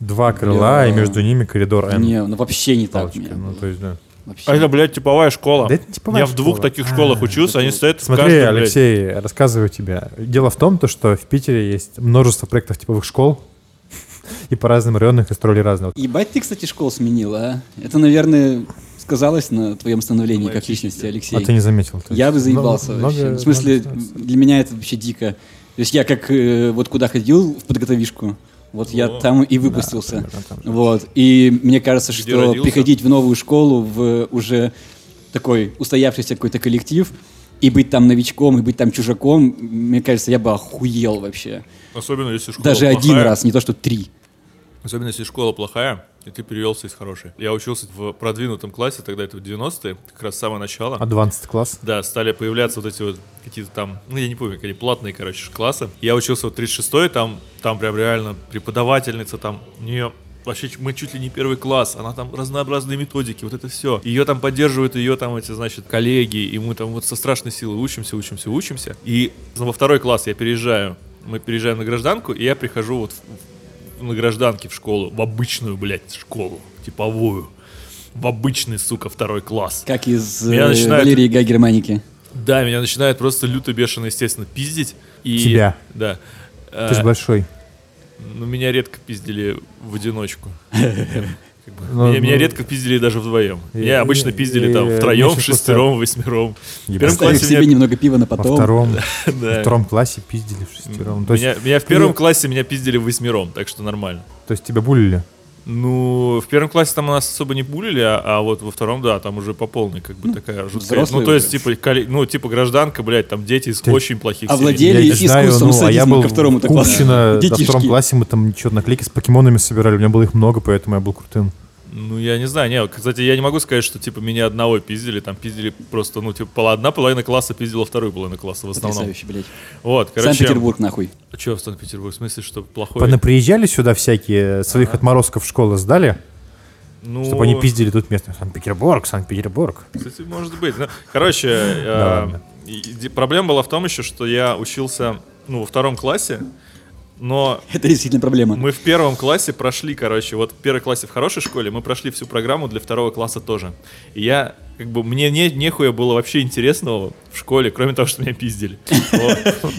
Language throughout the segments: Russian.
два крыла, и между ними коридор N. Не, ну вообще не так. Палочка, ну, то есть, да. Вообще. А это, блядь, типовая школа. Да это типовая Я в двух школа. таких школах А, учился, они стоят в Смотри, каждой, блядь. Алексей, рассказываю тебе. Дело в том, то, что в Питере есть множество проектов типовых школ, и по разным районам их строили разные. Ебать ты, кстати, школу сменила, а? Это, наверное, сказалось на твоем становлении Моя как личности, Алексей. А ты не заметил? Я бы заебался много- вообще. много- В смысле, много для меня это вообще дико. То есть я как э, вот куда ходил в подготовишку, вот я О, там и выпустился. примерно там же. Вот. И мне кажется, Где что родился? приходить в новую школу, в уже такой устоявшийся какой-то коллектив, и быть там новичком, и быть там чужаком, мне кажется, я бы охуел вообще. Особенно если школа Даже один плохая. раз, не то что три. Особенно если школа плохая, и ты перевелся из хорошей. Я учился в продвинутом классе, тогда это в 90-е, как раз с самого начала. Advanced класс. Да, стали появляться вот эти вот какие-то там, ну я не помню, какие платные, короче, классы. Я учился в 36-й, там, там прям реально преподавательница, там, у нее вообще мы чуть ли не первый класс, она там разнообразные методики, вот это все. Ее там поддерживают ее там эти, значит, коллеги, и мы там вот со страшной силой учимся, учимся, учимся. И во второй класс я переезжаю, мы переезжаем на гражданку, и я прихожу вот в- на гражданке в школу, в обычную, блядь, школу, типовую. В обычный, сука, второй класс. Как из Меня э, начинают- Валерии Гай Германики. Да, меня начинает просто люто бешено, естественно, пиздить. И, Тебя? Да. Ты же А, большой. ну, меня редко пиздили в одиночку. Как бы, Ну, Меня меня ну, редко пиздили даже вдвоем. и- Меня обычно пиздили и там втроем, шестером, восьмером. В первом классе себе меня, немного пива на Во потом. втором, во да, втором классе пиздили в шестером. То есть, меня, меня в первом классе меня пиздили в восьмером, так что нормально. то есть тебя булили? Ну, в первом классе там у нас особо не булили, а, а вот во втором, да, там уже по полной, как бы такая жуткая. взрослые Ну, то есть, типа, коле- ну, типа гражданка, блядь, там дети из Ты- очень плохих Овладели и искусством а я был ко второму классу. Купчино, Детишки. втором классе мы там что-то наклейки с покемонами собирали, у меня было их много, поэтому я был крутым. Ну, я не знаю, не, кстати, я не могу сказать, что, типа, меня одного пиздили, там пиздили просто, ну, типа, пола- одна половина класса пиздила вторую половину класса в основном. Потрясающе, блядь. Вот, короче. Санкт-Петербург, нахуй. Что в Санкт-Петербург? В смысле, что плохое? Понаприезжали сюда всякие, своих отморозков в школы сдали, Ну, чтобы они пиздили тут место. Санкт-Петербург, Санкт-Петербург. Кстати, может быть. Ну, короче, э, проблема была в том еще, что я учился, ну, во втором классе, но Это действительно проблема. мы в первом классе прошли, короче, вот в первом классе в хорошей школе мы прошли всю программу для второго класса тоже. И я, как бы, мне не, нехуя было вообще интересного в школе, кроме того, что меня пиздили.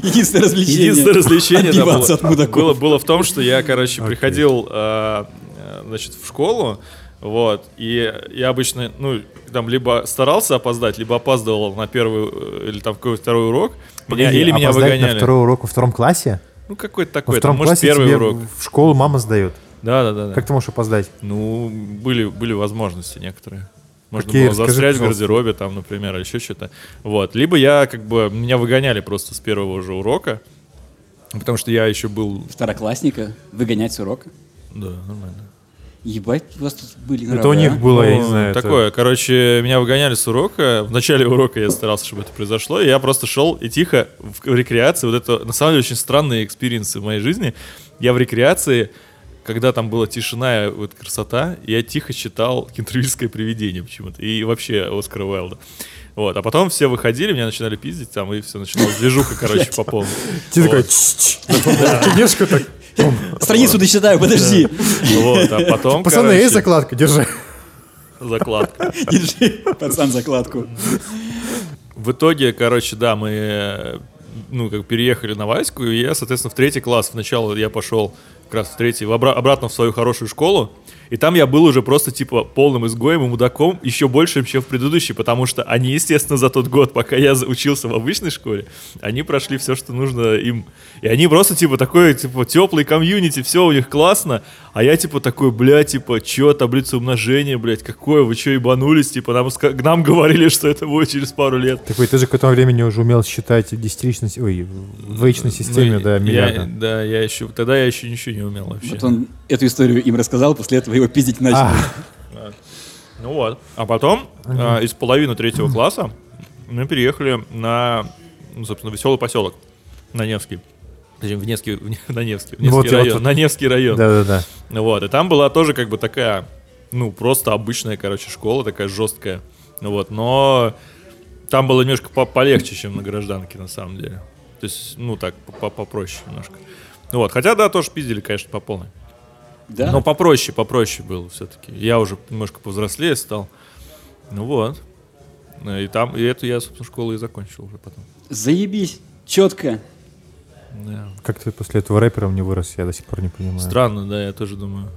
Единственное развлечение. Единственное развлечение было, было, в том, что я, короче, приходил э, э, значит, в школу, вот, и я обычно, ну, там, либо старался опоздать, либо опаздывал на первый э, или там какой-то второй урок, меня, или меня опоздать выгоняли. на второй урок во втором классе? Ну, какой-то Во такой, там, втором может, классе первый тебе урок. в школу мама сдает. Да, да, да. да. Как ты можешь опоздать? Ну, были, были возможности некоторые. Можно Какие? было Расскажи, застрять в пожалуйста. гардеробе, там, например, или еще что-то. Вот. Либо я, как бы, меня выгоняли просто с первого же урока, потому что я еще был... Второклассника выгонять с урока. Да, нормально. Ебать, у вас тут были Это нравы, у них а? было, я не Ну, знаю. это- Такое, короче, меня выгоняли с урока. В начале урока я старался, чтобы это произошло. И я просто шел и тихо в, в рекреации. Вот это, на самом деле, очень странные experience ы в моей жизни. Я в рекреации, когда там была тишина и вот красота, я тихо читал «Кентервильское привидение» почему-то. И вообще Оскара Уайлда. Вот, а потом все выходили, меня начинали пиздить там, и все, начиналась движуха, короче, по полной. Ты такой. «Ч-ч-ч». книжку так. Страницу досчитаю, подожди. Вот, а потом, Пацаны, есть закладка? Держи. закладка. Держи, пацан, закладку. В итоге, короче, да, мы ну, как переехали на Ваську, и я, соответственно, в третий класс. Вначале я пошел как раз в третий, в обра- обратно в свою хорошую школу, и там я был уже просто, типа, полным изгоем и мудаком, еще большим, чем в предыдущей, потому что они, естественно, за тот год, пока я учился в обычной школе, они прошли все, что нужно им. И они просто, типа, такой, типа, теплый комьюнити, все у них классно, а я, типа, такой, бля, типа, чё, таблица умножения, блядь, какое, вы чё, ебанулись, типа, нам, нам говорили, что это будет через пару лет. Такой, ты же к этому времени уже умел считать в десятичной, с- ой, в двоичной системе Ну, я- миллиарда. да, я еще, тогда я еще ничего не умел вообще. Вот он эту историю им рассказал, после этого его пиздить начал. А, Ну вот. А потом а, из половины третьего класса мы переехали на, ну, собственно, веселый поселок на Невский. Точнее, в Невский, в на Невский, в вот Невский я район, вот- на Невский район. Да-да-да. Ну Вот, и там была тоже как бы такая, ну, просто обычная, короче, школа, такая жесткая. Ну Вот, но там было немножко по- полегче, чем на гражданке, на самом деле. То есть, ну, так, по- попроще немножко. Ну Вот, хотя, да, тоже пиздили, конечно, по полной. Да? Но попроще, попроще было все-таки. Я уже немножко повзрослее стал. Ну вот. И там, и эту я, собственно, школу и закончил уже потом. Заебись, четко. Да. Как ты после этого рэпером не вырос, я до сих пор не понимаю. Странно, да, я тоже думаю.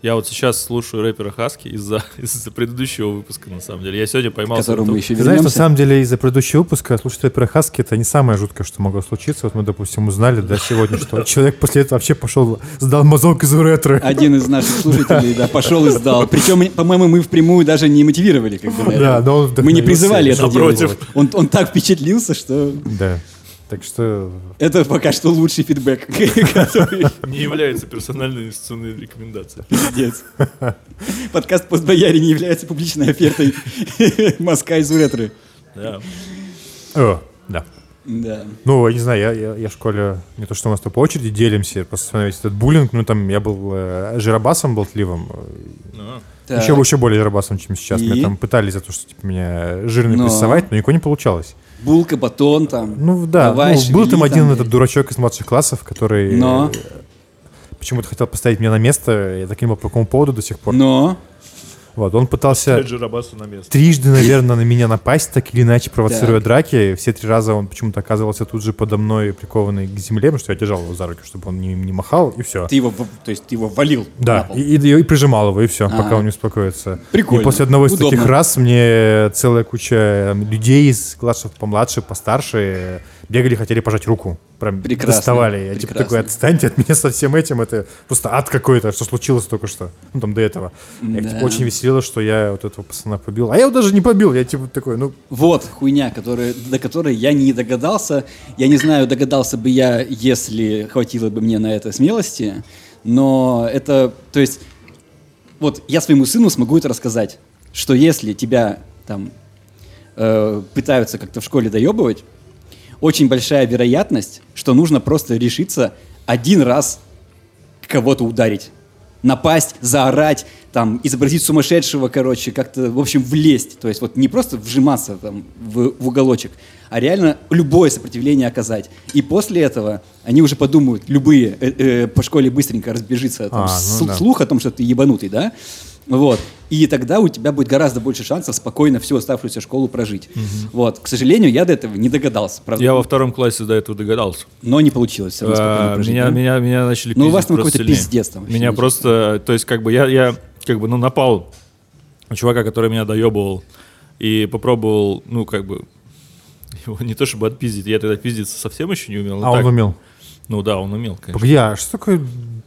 Я вот сейчас слушаю рэпера Хаски из-за из предыдущего выпуска, на самом деле. Я сегодня К поймался. которому мы еще Ты знаешь, на самом деле, из-за предыдущего выпуска слушать рэпера Хаски это не самое жуткое, что могло случиться. Вот мы, допустим, узнали, да, сегодня, что человек после этого вообще пошел, сдал мазок из ретро. Один из наших слушателей, да, пошел и сдал. Причем, по-моему, мы впрямую даже не мотивировали, как бы. Да, но Мы не призывали это делать. Он так впечатлился, что Да. Так что это пока что лучший фидбэк, который Не является персональной инвестиционной рекомендацией. пиздец. Подкаст «Постбояре» не является публичной офертой мазка из уретры. Да. О, да. Да. Ну, я не знаю, я, я, я в школе, не то что мы с тобой по очереди делимся, просто этот буллинг, ну, там я был э, жиробасом болтливым, Ну, Так. еще, еще более жиробасом, чем сейчас. И? Меня там пытались за то, что типа, меня жирный Но. прессовать, но никого не получалось. Булка, батон там. Ну, да, Давай, ну, был там один там, этот дурачок из младших классов, который Но. э, почему-то хотел поставить меня на место, я так не по какому поводу до сих пор. Но Вот, он пытался на место. трижды, наверное, на меня напасть, так или иначе, провоцируя драки. Все три раза он почему-то оказывался тут же подо мной, прикованный к земле, потому что я держал его за руки, чтобы он не, не махал, и все. ты его, то есть ты его валил на Да, пол. и, и- и прижимал его, и все, А. пока он не успокоится. Прикольно. И после одного из Удобно. таких раз мне целая куча людей из классов помладше, постарше бегали, хотели пожать руку. Прям Прекрасно, доставали. Я типа прекрасно. такой, отстаньте от меня со всем этим, это просто ад какой-то, что случилось только что. Ну, там до этого. Я Да. типа, очень веселило, что я вот этого пацана побил. А я его даже не побил, я типа такой, ну, Вот хуйня, которая, до которой я не догадался. Я не знаю, догадался бы я, если хватило бы мне на это смелости. Но это, то есть, вот я своему сыну смогу это рассказать, что если тебя там э, пытаются как-то в школе доебывать, очень большая вероятность, что нужно просто решиться один раз кого-то ударить. Напасть, заорать, там, изобразить сумасшедшего, короче, как-то, в общем, влезть. То есть вот не просто вжиматься там, в, в уголочек, а реально любое сопротивление оказать. И после этого они уже подумают, любые, э, э, по школе быстренько разбежится там, А, с- ну да. слух о том, что ты ебанутый, да? Вот. И тогда у тебя будет гораздо больше шансов спокойно всю оставшуюся школу прожить. Вот. К сожалению, я до этого не догадался. Правда, Я во втором классе до этого догадался. но не получилось все А, прожить, меня, да? меня, меня начали Ну, у вас там какой-то сильнее. пиздец там Меня просто, то есть как бы я, я как бы, ну, напал на чувака, который меня доебывал, и попробовал, ну, как бы, его не то чтобы отпиздить, я тогда пиздиться совсем еще не умел. а он так. умел. Ну да, он умел, конечно. Погоди, а что такое,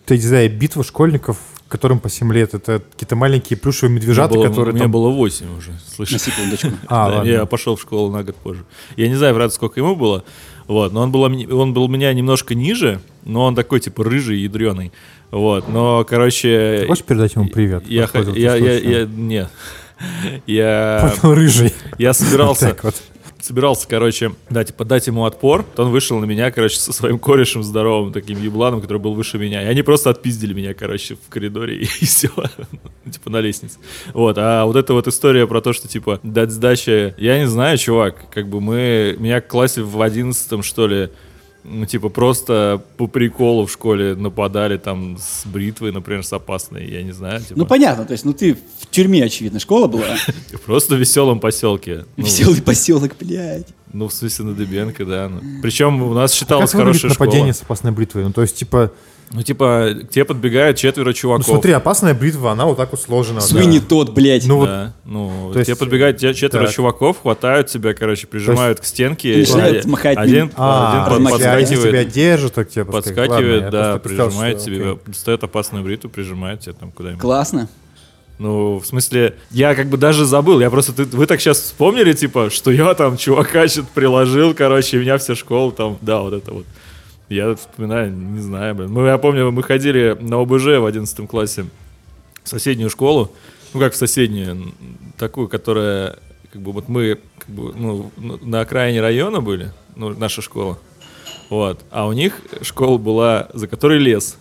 ты не знаю, битва школьников, которым по 7 лет? Это какие-то маленькие плюшевые медвежата, Мне было, которые мне там... было 8 уже, На слышишь? секундочку. А, Да, ладно. Я пошел в школу на год позже. Я не знаю, правда, сколько ему было. Вот, но он был, он был у меня немножко ниже, но он такой, типа, рыжий, ядреный. Вот, но, короче... Ты хочешь передать ему привет? Я, я, я, случаем? я, не. Я, рыжий. я собирался, Так вот. Собирался, короче, да, дать ему отпор. То он вышел на меня, короче, со своим корешем здоровым, таким ебланом, который был выше меня. И они просто отпиздили меня, короче, в коридоре, и все. типа, на лестнице. Вот, а вот эта вот история про то, что, типа, дать сдачи, я не знаю, чувак, как бы мы, меня в классе в одиннадцатом, что ли, ну, типа, просто по приколу в школе нападали там с бритвой, например, с опасной, я не знаю. Типа, Ну, понятно, то есть, ну, ты в тюрьме, очевидно, школа была. просто в веселом поселке. Ну, Веселый поселок, блядь. Ну, в смысле, на Дыбенко, да. ну. Причем у нас Как выглядит хорошая школа. нападение с опасной бритвой? Ну, то есть, типа, Ну, типа, к тебе подбегают четверо ну, чуваков. смотри, опасная бритва, она вот так вот сложена. Суини тот, блядь. Ну, вот, Да, ну, То есть, тебе подбегают те- четверо так. чуваков, хватают тебя, короче, прижимают к стенке. И начинают один- махать один, а, один размахивать. под- они тебя подскакивает, держат, так тебе. Ладно, подскакивает, я да, прижимает что, тебе, окей. достает опасную бритву, прижимает тебя там куда-нибудь. Классно. Ну, в смысле, я как бы даже забыл. Я просто, ты- вы так сейчас вспомнили, типа, что я там чувака что-то приложил, короче, и меня вся школа там, да, вот это вот. Я вспоминаю, не знаю, блин. Мы, я помню, мы ходили на ОБЖ в 11 классе в соседнюю школу, ну, как в соседнюю, такую, которая, как бы, вот мы, как бы, ну, на окраине района были, ну, наша школа, вот, а у них школа была, за которой лес.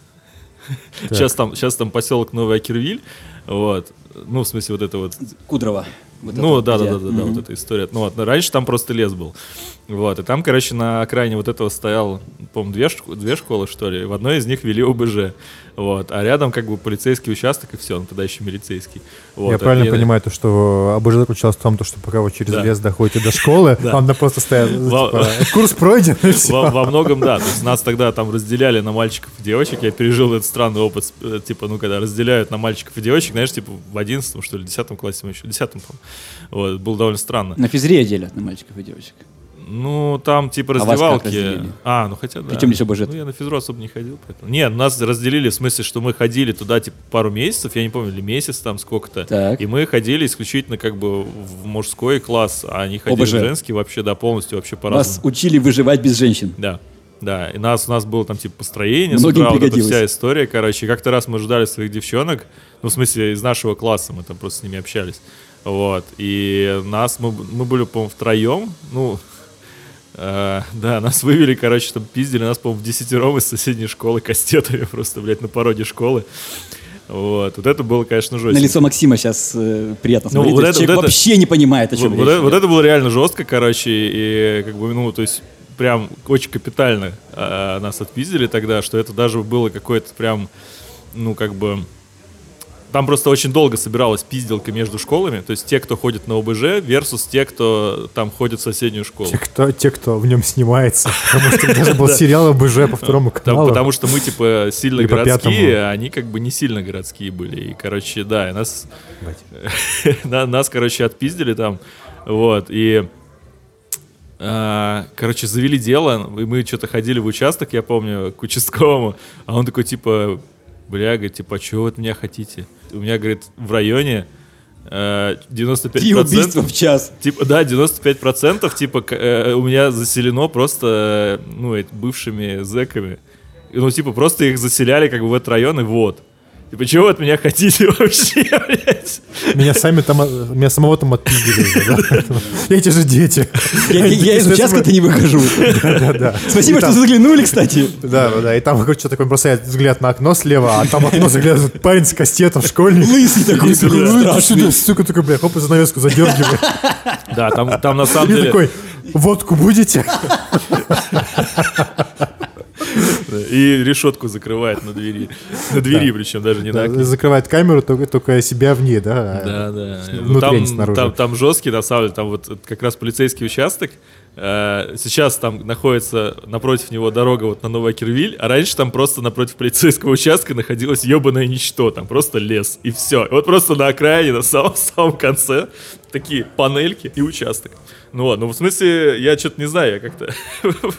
Сейчас там, сейчас там поселок Новый Акервиль, вот, ну, в смысле, вот это вот Кудрова. Вот ну, это да, да, да, да, да, вот эта история. Ну, вот, раньше там просто лес был. Вот, и там, короче, на окраине вот этого стоял, по-моему, две, шк- две школы, что ли. В одной из них вели ОБЖ. Вот, а рядом как бы полицейский участок, и все, он тогда еще милицейский. Вот, Я а правильно и- понимаю, то, что ОБЖ заключалось в том, то, что пока вы через Да. лес доходите до школы, надо просто стоять, Во- типа, курс пройден, Во, многом, да. То есть нас тогда там разделяли на мальчиков и девочек. Я пережил этот странный опыт, э, типа, ну, когда разделяют на мальчиков и девочек, знаешь, типа в одиннадцатом, что ли, десятом классе мы еще, десятом, по-моему. Вот, было довольно странно. На физре делят на мальчиков и девочек. Ну, там типа А раздевалки. разделили? А, ну хотя да. Причем здесь ОБЖ? Ну, я на физру особо не ходил, поэтому. Нет, нас разделили в смысле, что мы ходили туда, типа, пару месяцев, я не помню, или месяц там сколько-то. Так. И мы ходили исключительно как бы в мужской класс, а они ходили ОБЖ. в женский вообще, да, полностью вообще по-разному. учили выживать без женщин. Да. Да, и нас, у нас было там типа построение, Многим утра, вот эта вся история, короче. Как-то раз мы ждали своих девчонок, ну, в смысле, из нашего класса, мы там просто с ними общались. Вот, и нас, мы, мы были, по-моему, втроем, ну, э, да, нас вывели, короче, там пиздили нас, по-моему, в десятером из соседней школы кастетами просто, блядь, на пороге школы. Вот, вот это было, конечно, жестко. На лицо Максима сейчас э, приятно Ну, смотреть. вот То есть это- человек вот это- вообще не понимает, о Вот, чем вот речь это, вот это было реально жестко, короче, и как бы, ну, то есть прям очень капитально а, нас отпиздили тогда, что это даже было какое-то прям, ну, как бы... Там просто очень долго собиралась пизделка между школами, то есть те, кто ходит на ОБЖ, versus те, кто там ходит в соседнюю школу. Те, кто, те, кто в нем снимается. Потому что даже был сериал ОБЖ по второму каналу. потому что мы, типа, сильно городские, а они как бы не сильно городские были. И, короче, да, нас, нас, короче, отпиздили там. Вот, и... а, короче, завели дело, и мы что-то ходили в участок, я помню, к участковому, а он такой, типа, бля, говорит, типа, а чего вы от меня хотите? У меня, говорит, в районе э, 95%... Три убийства в час. Типа, да, 95% типа к- э, у меня заселено просто, ну, бывшими зэками. Ну, типа, просто их заселяли как бы в этот район, и вот. Типа, чего вы от меня хотите вообще, блядь? Меня сами там, меня самого там отпиздили Эти же дети. Я, из участка-то не выхожу. Спасибо, что заглянули, кстати. Да, да, да. И там, короче, такой бросает взгляд на окно слева, а там окно заглядывает парень с кастетом, школьник. Лысый такой, И такой, блин, «Ну, иди страшный. сука, такой, бля, хоп, и занавеску задергивает. Да, там, там на самом деле... такой, водку будете? И решетку закрывает на двери. На двери, причем даже не на окне. Закрывает камеру, только, себя в ней, да? Да, да. Ну, Внутри, а снаружи. там, жесткий, на самом деле, там вот как раз полицейский участок. Э, Сейчас там находится напротив него дорога вот на Новый Кирвиль, а раньше там просто напротив полицейского участка находилось ебаное ничто, там просто лес, и все. И вот просто на окраине, на самом, самом конце такие панельки и участок. Ну вот, ну в смысле, я что-то не знаю, я как-то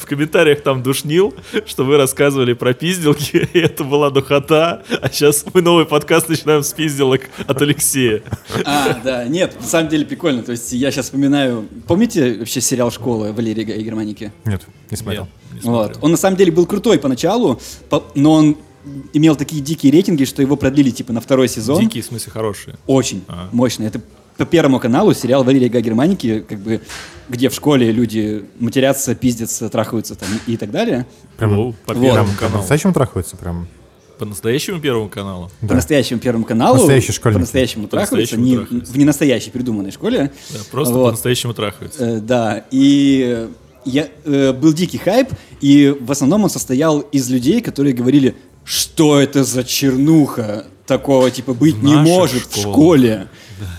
в комментариях там душнил, что вы рассказывали про пизделки, и это была духота, а сейчас мы новый подкаст начинаем с пизделок от Алексея. А, да, нет, на самом деле прикольно. То есть я сейчас вспоминаю... Помните вообще сериал «Школа» Валерия и Германики? Нет, не смотрел. Не Вот. Он на самом деле был крутой поначалу, по- но он имел такие дикие рейтинги, что его продлили типа на второй сезон. Дикие, в смысле, хорошие. Очень Ага. мощный. Это по Первому каналу сериал «Валерия Гай Германики», как бы, где в школе люди матерятся, пиздятся, трахаются там и так далее. Прям- О, по Вот. первому Прям каналу. по-настоящему трахаются прям. По настоящему первому каналу. По настоящему Первому каналу. Настоящие школьники. По-настоящему трахаются. По-настоящему не- трахаются. в ненастоящей придуманной школе. Да, просто Вот. по-настоящему трахаются. Э, да, и э, я, э, был дикий хайп, и в основном он состоял из людей, которые говорили, что это за чернуха, такого типа быть В не может в школах. школе.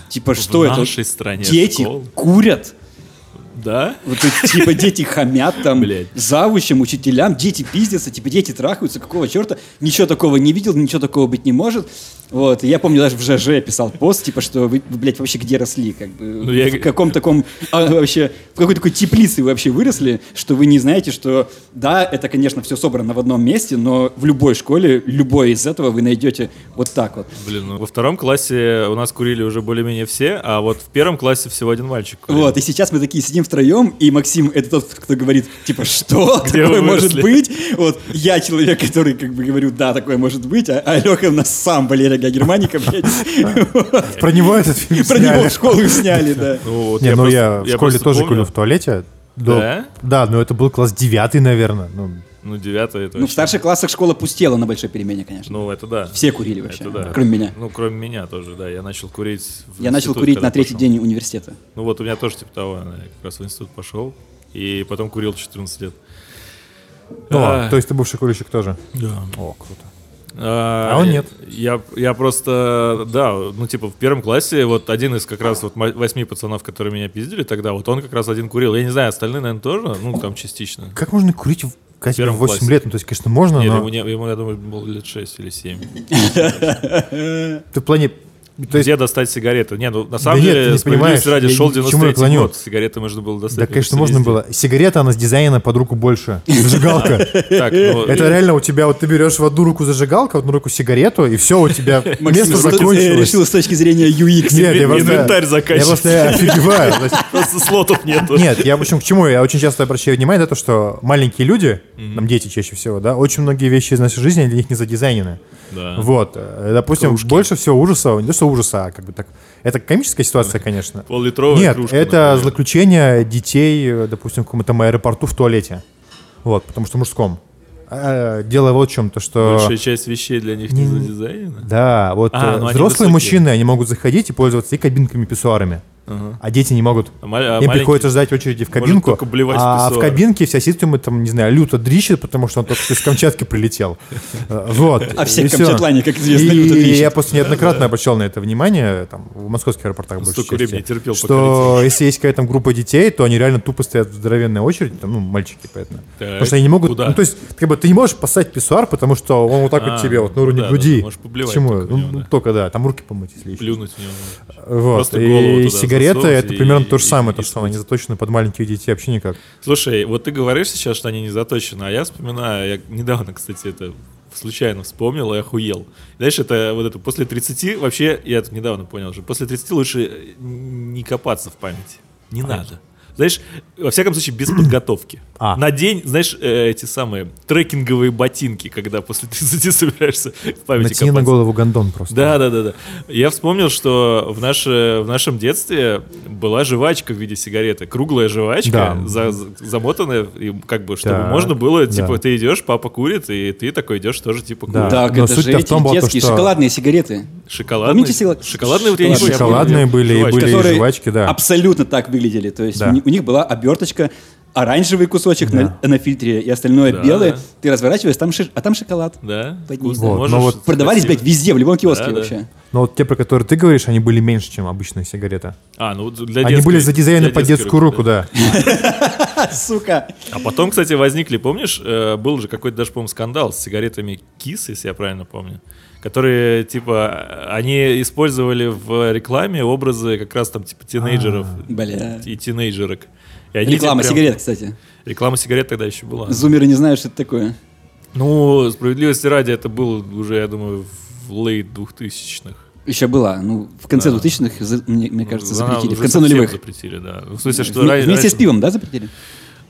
Типа что В это? нашей стране Дети школ. курят. Да? Вот типа дети хамят там Блядь. завучам, учителям, дети пиздятся, типа дети трахаются, какого черта? Ничего такого не видел, ничего такого быть не может. Вот, я помню, даже в ЖЖ писал пост, типа, что вы, блядь, вообще где росли, как бы, Ну, я- в каком таком, а, вообще, в какой такой теплице вы вообще выросли, что вы не знаете, что, да, это, конечно, все собрано в одном месте, но в любой школе, любой из этого вы найдете вот так вот. Блин, ну во втором классе у нас курили уже более-менее все, а вот в первом классе всего один мальчик курил. Вот, и сейчас мы такие сидим втроем, и Максим это тот, кто говорит, типа, что Где такое может быть? Вот, я человек, который, как бы, говорю, да, такое может быть, а, а Леха у нас сам Валерия Блядь. Вот. Про него этот фильм Про него сняли. в школу сняли, да. Ну, вот Не, ну я в школе тоже курил в туалете. До- Да? Да, но это был класс девятый, наверное. Ну, Ну, девятый это Ну, в старших классах школа пустела на большой перемене, конечно. Ну, это да. Все курили вообще, Это да. кроме меня. Ну, кроме меня тоже, да. Я начал курить в Я начал курить на третий пошел. день университета. Ну, вот у меня тоже типа того. Я как раз в институт пошел. И потом курил 14 лет. Ну, А, то есть ты бывший курильщик тоже? Да. О, круто. А, А он нет. Я, я просто, да, ну, типа, в первом классе вот один из как раз вот восьми пацанов, которые меня пиздили тогда, вот он как раз один курил. Я не знаю, остальные, наверное, тоже, ну, там частично. Как можно курить в Катя, первом 8 классе. лет? Ну, то есть, конечно, можно, Нет, но ему, не- ему, я думаю, было лет 6 или 7. ты в плане... То есть, Где достать сигареты? Не, ну, на самом нет, ты деле, не понимаешь, ради, я шел ни к чему я 93 клоню. год, сигареты можно было достать. да, конечно, можно было. Сигарета, она сдизайнена под руку больше. Зажигалка. Ну, Это реально у тебя, вот ты берешь в одну руку зажигалку, в одну руку сигарету, и все, у тебя место закончилось. решил с точки зрения UX. Нет, я Инвентарь я просто офигеваю. Просто слотов нету. Нет, я в общем к чему? Я очень часто обращаю внимание на то, что маленькие люди, там дети чаще всего, да, очень многие вещи из нашей жизни для них не задизайнены. Да. Вот, э, допустим, больше всего ужаса, не то что ужаса, а как бы так, это комическая ситуация, конечно. Пол-литровая Нет, кружка, это например. злоключение детей, э, допустим, в каком-то аэропорту в туалете. Вот, потому что мужском. А, Дело вот в чем, то что... Большая часть вещей для них не задизайнена. Да, вот А, э, ну взрослые мужчины, они могут заходить и пользоваться и кабинками-писсуарами. Ага. А дети не могут. А а Им маленький приходится ждать очереди в кабинку, в а в писсуар. кабинке вся сидит, ему там, не знаю, люто дрищет, потому что он только что из Камчатки прилетел. Э, Вот. А все И камчатлане, как известно, И люто дрищут. я просто неоднократно обращал на это внимание, там, в московских аэропортах больше Столько времени терпел, что если есть какая-то группа детей, то они реально тупо стоят в здоровенной очереди, там, ну, мальчики, поэтому. Потому что они не могут, ну, то есть, как бы, ты не можешь поставить писсуар, потому что он вот так А, вот тебе, вот на ну уровне груди. Почему? только в Ну, ну, да. только, да, там руки помыть, если. Плюнуть в него. Вот. Просто голову И туда сигареты это и- примерно то же и- самое, и то, что они заточены под маленьких детей вообще никак. Слушай, вот ты говоришь сейчас, что они не заточены, а я вспоминаю, я недавно, кстати, это случайно вспомнил и охуел. Знаешь, это вот это после 30, вообще, я это недавно понял уже, после 30 лучше не копаться в памяти. Не надо. Знаешь, во всяком случае, без подготовки. А. На день, знаешь, э, эти самые трекинговые ботинки, когда после 30 собираешься в памяти Натяни на копаться. голову гондон просто. Да, да, да, да. Я вспомнил, что в, наше, в нашем детстве была жвачка в виде сигареты. Круглая жвачка, Да. за- за- замотанная, и как бы, чтобы Так, можно было, да. типа, ты идешь, папа курит, и ты такой идешь тоже, типа, Да. курить. Так, Но это же в эти том детские что- шоколадные сигареты. Шоколадные? Помните сила- Шоколадные вот я не помню, я Шоколадные были, и были. которые жвачки, да. абсолютно так выглядели. То есть Да. У, ни- у них была оберточка, оранжевый кусочек Да. на, на фильтре и остальное Да, белое. да. Ты разворачиваешь, там ши- а там шоколад. Да? Под ним. Вот, Можешь но вот Продавались, красиво. блядь, везде, в любом киоске Да, да. вообще. Но вот те, про которые ты говоришь, они были меньше, чем обычные сигареты. А, ну для Они детской- были задизайнены для под детскую руку, да. Сука. А потом, кстати, возникли, помнишь, э, был же какой-то даже, по-моему, скандал с сигаретами Kiss, если я правильно помню, которые, типа, они использовали в рекламе образы как раз там, типа, тинейджеров Бля. и тинейджерок. И они Реклама прям- сигарет, кстати. Реклама сигарет тогда еще была. Зумеры не знают, что это такое. Ну, справедливости ради, это было уже, я думаю, в лейт 2000-х. Еще была. Ну, в конце Да. 2000-х, за- мне, мне кажется, Она запретили. В конце нулевых. запретили, да. В смысле, что Вместе с раньше- пивом, да, запретили?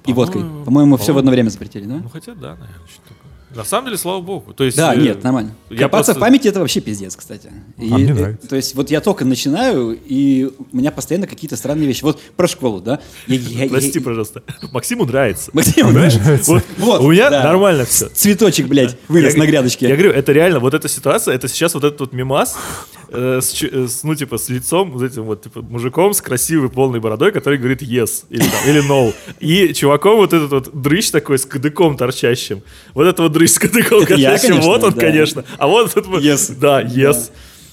И водкой. По-моему, По-моему, все в одно время запретили, да? Ну, хотя да, наверное, что-то. На самом деле, слава богу. То есть, Да, э, нет, нормально. я Копаться просто- в памяти это вообще пиздец, кстати. И, А мне э, нравится. То есть вот я только начинаю, и у меня постоянно какие-то странные вещи. Вот про школу, да? Я- я- я- Прости, пожалуйста. Максиму нравится. Максим, Понимаешь? нравится. Вот, у меня нормально все. Цветочек, блядь, вырос на грядочке. Я говорю, это реально, вот эта ситуация, это сейчас вот этот вот мимас, э, с, э, с, ну, типа, с лицом, вот этим вот, типа, мужиком с красивой полной бородой, который говорит yes или, там, или no. И чуваком вот этот вот дрыщ такой с кадыком торчащим. Вот это вот дрыщ с кадыком Это я, торчащим, конечно, вот он, да. конечно. А вот этот вот, Yes. да, yes.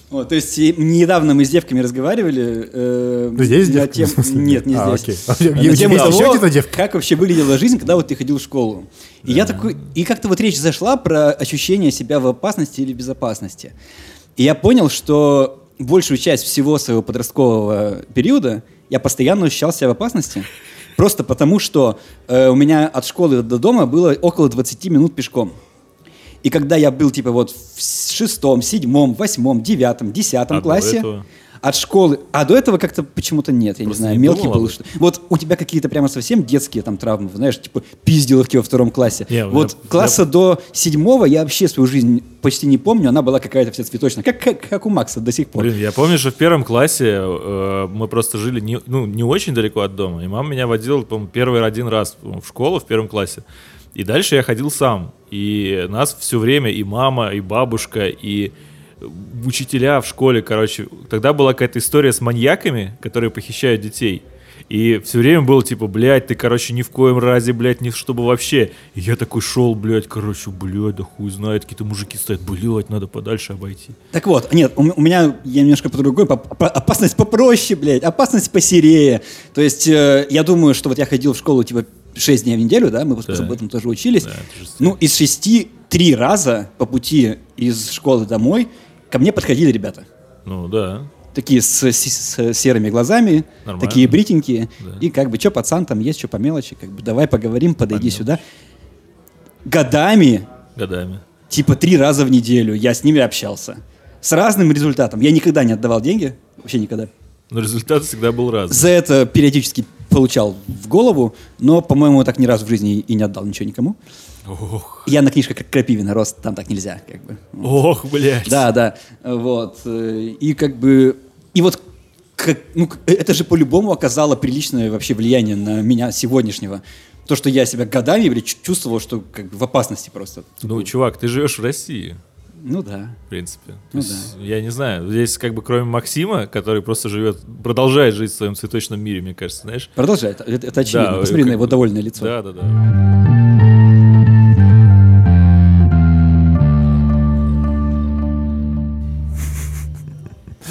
Вот, то есть недавно мы с девками разговаривали. э, здесь с на тем-? Нет, не А, здесь. окей. На тему того, как вообще выглядела жизнь, когда вот ты ходил в школу. И я такой, и как-то вот речь зашла про ощущение себя в опасности или безопасности. И я понял, что большую часть всего своего подросткового периода я постоянно ощущал себя в опасности. Просто потому, что э, у меня от школы до дома было около 20 минут пешком. И когда я был, типа, вот в шестом, седьмом, восьмом, девятом, десятом А классе, этого? От школы... А до этого как-то почему-то нет, я Просто не знаю, не мелкий был. Что... Вот у тебя какие-то прямо совсем детские там травмы, знаешь, типа пизделовки во втором классе. Не, вот меня- класса до седьмого я вообще свою жизнь почти не помню, она была какая-то вся цветочная, как, как, как у Макса до сих пор. Блин, я помню, что в первом классе э, мы просто жили не, ну, не очень далеко от дома, и мама меня водила, по-моему, первый один раз в школу в первом классе. И дальше я ходил сам. И нас все время и мама, и бабушка, и учителя в школе, короче. Тогда была какая-то история с маньяками, которые похищают детей. И все время было типа, блядь, ты, короче, ни в коем разе, блядь, ни чтобы вообще. И я такой шел, блядь, короче, блядь, да хуй знает, какие-то мужики стоят, блядь, надо подальше обойти. Так вот, нет, у, у меня я немножко по-другой, по, по, опасность попроще, блядь, опасность посерее. То есть э, я думаю, что вот я ходил в школу типа 6 дней в неделю, да, мы да. об этом тоже учились. Да, ну, из шести три раза по пути из школы домой ко мне подходили ребята. Ну, да такие с, с, с серыми глазами, Нормально. такие бритенькие. Да. И как бы, что, пацан, там есть, что по мелочи, как бы, давай поговорим, подойди по сюда. Годами. Годами. Типа три раза в неделю я с ними общался. С разным результатом. Я никогда не отдавал деньги. Вообще никогда. Но результат всегда был разный. За это периодически получал в голову, но, по-моему, так ни разу в жизни и не отдал ничего никому. Ох. Я на книжках как Крапивина рос, там так нельзя, как бы. Ох, блядь. Да, да. Вот. И как бы... И вот как, ну, это же по-любому оказало приличное вообще влияние на меня сегодняшнего. То, что я себя годами блядь, чувствовал, что как бы в опасности просто. Ну, чувак, ты живешь в России. Ну да. В принципе. Ну, да. Я не знаю. Здесь как бы кроме Максима, который просто живет, продолжает жить в своем цветочном мире, мне кажется, знаешь. Продолжает. Это, это очевидно. Да, Посмотри на его довольное лицо. Да, да, да.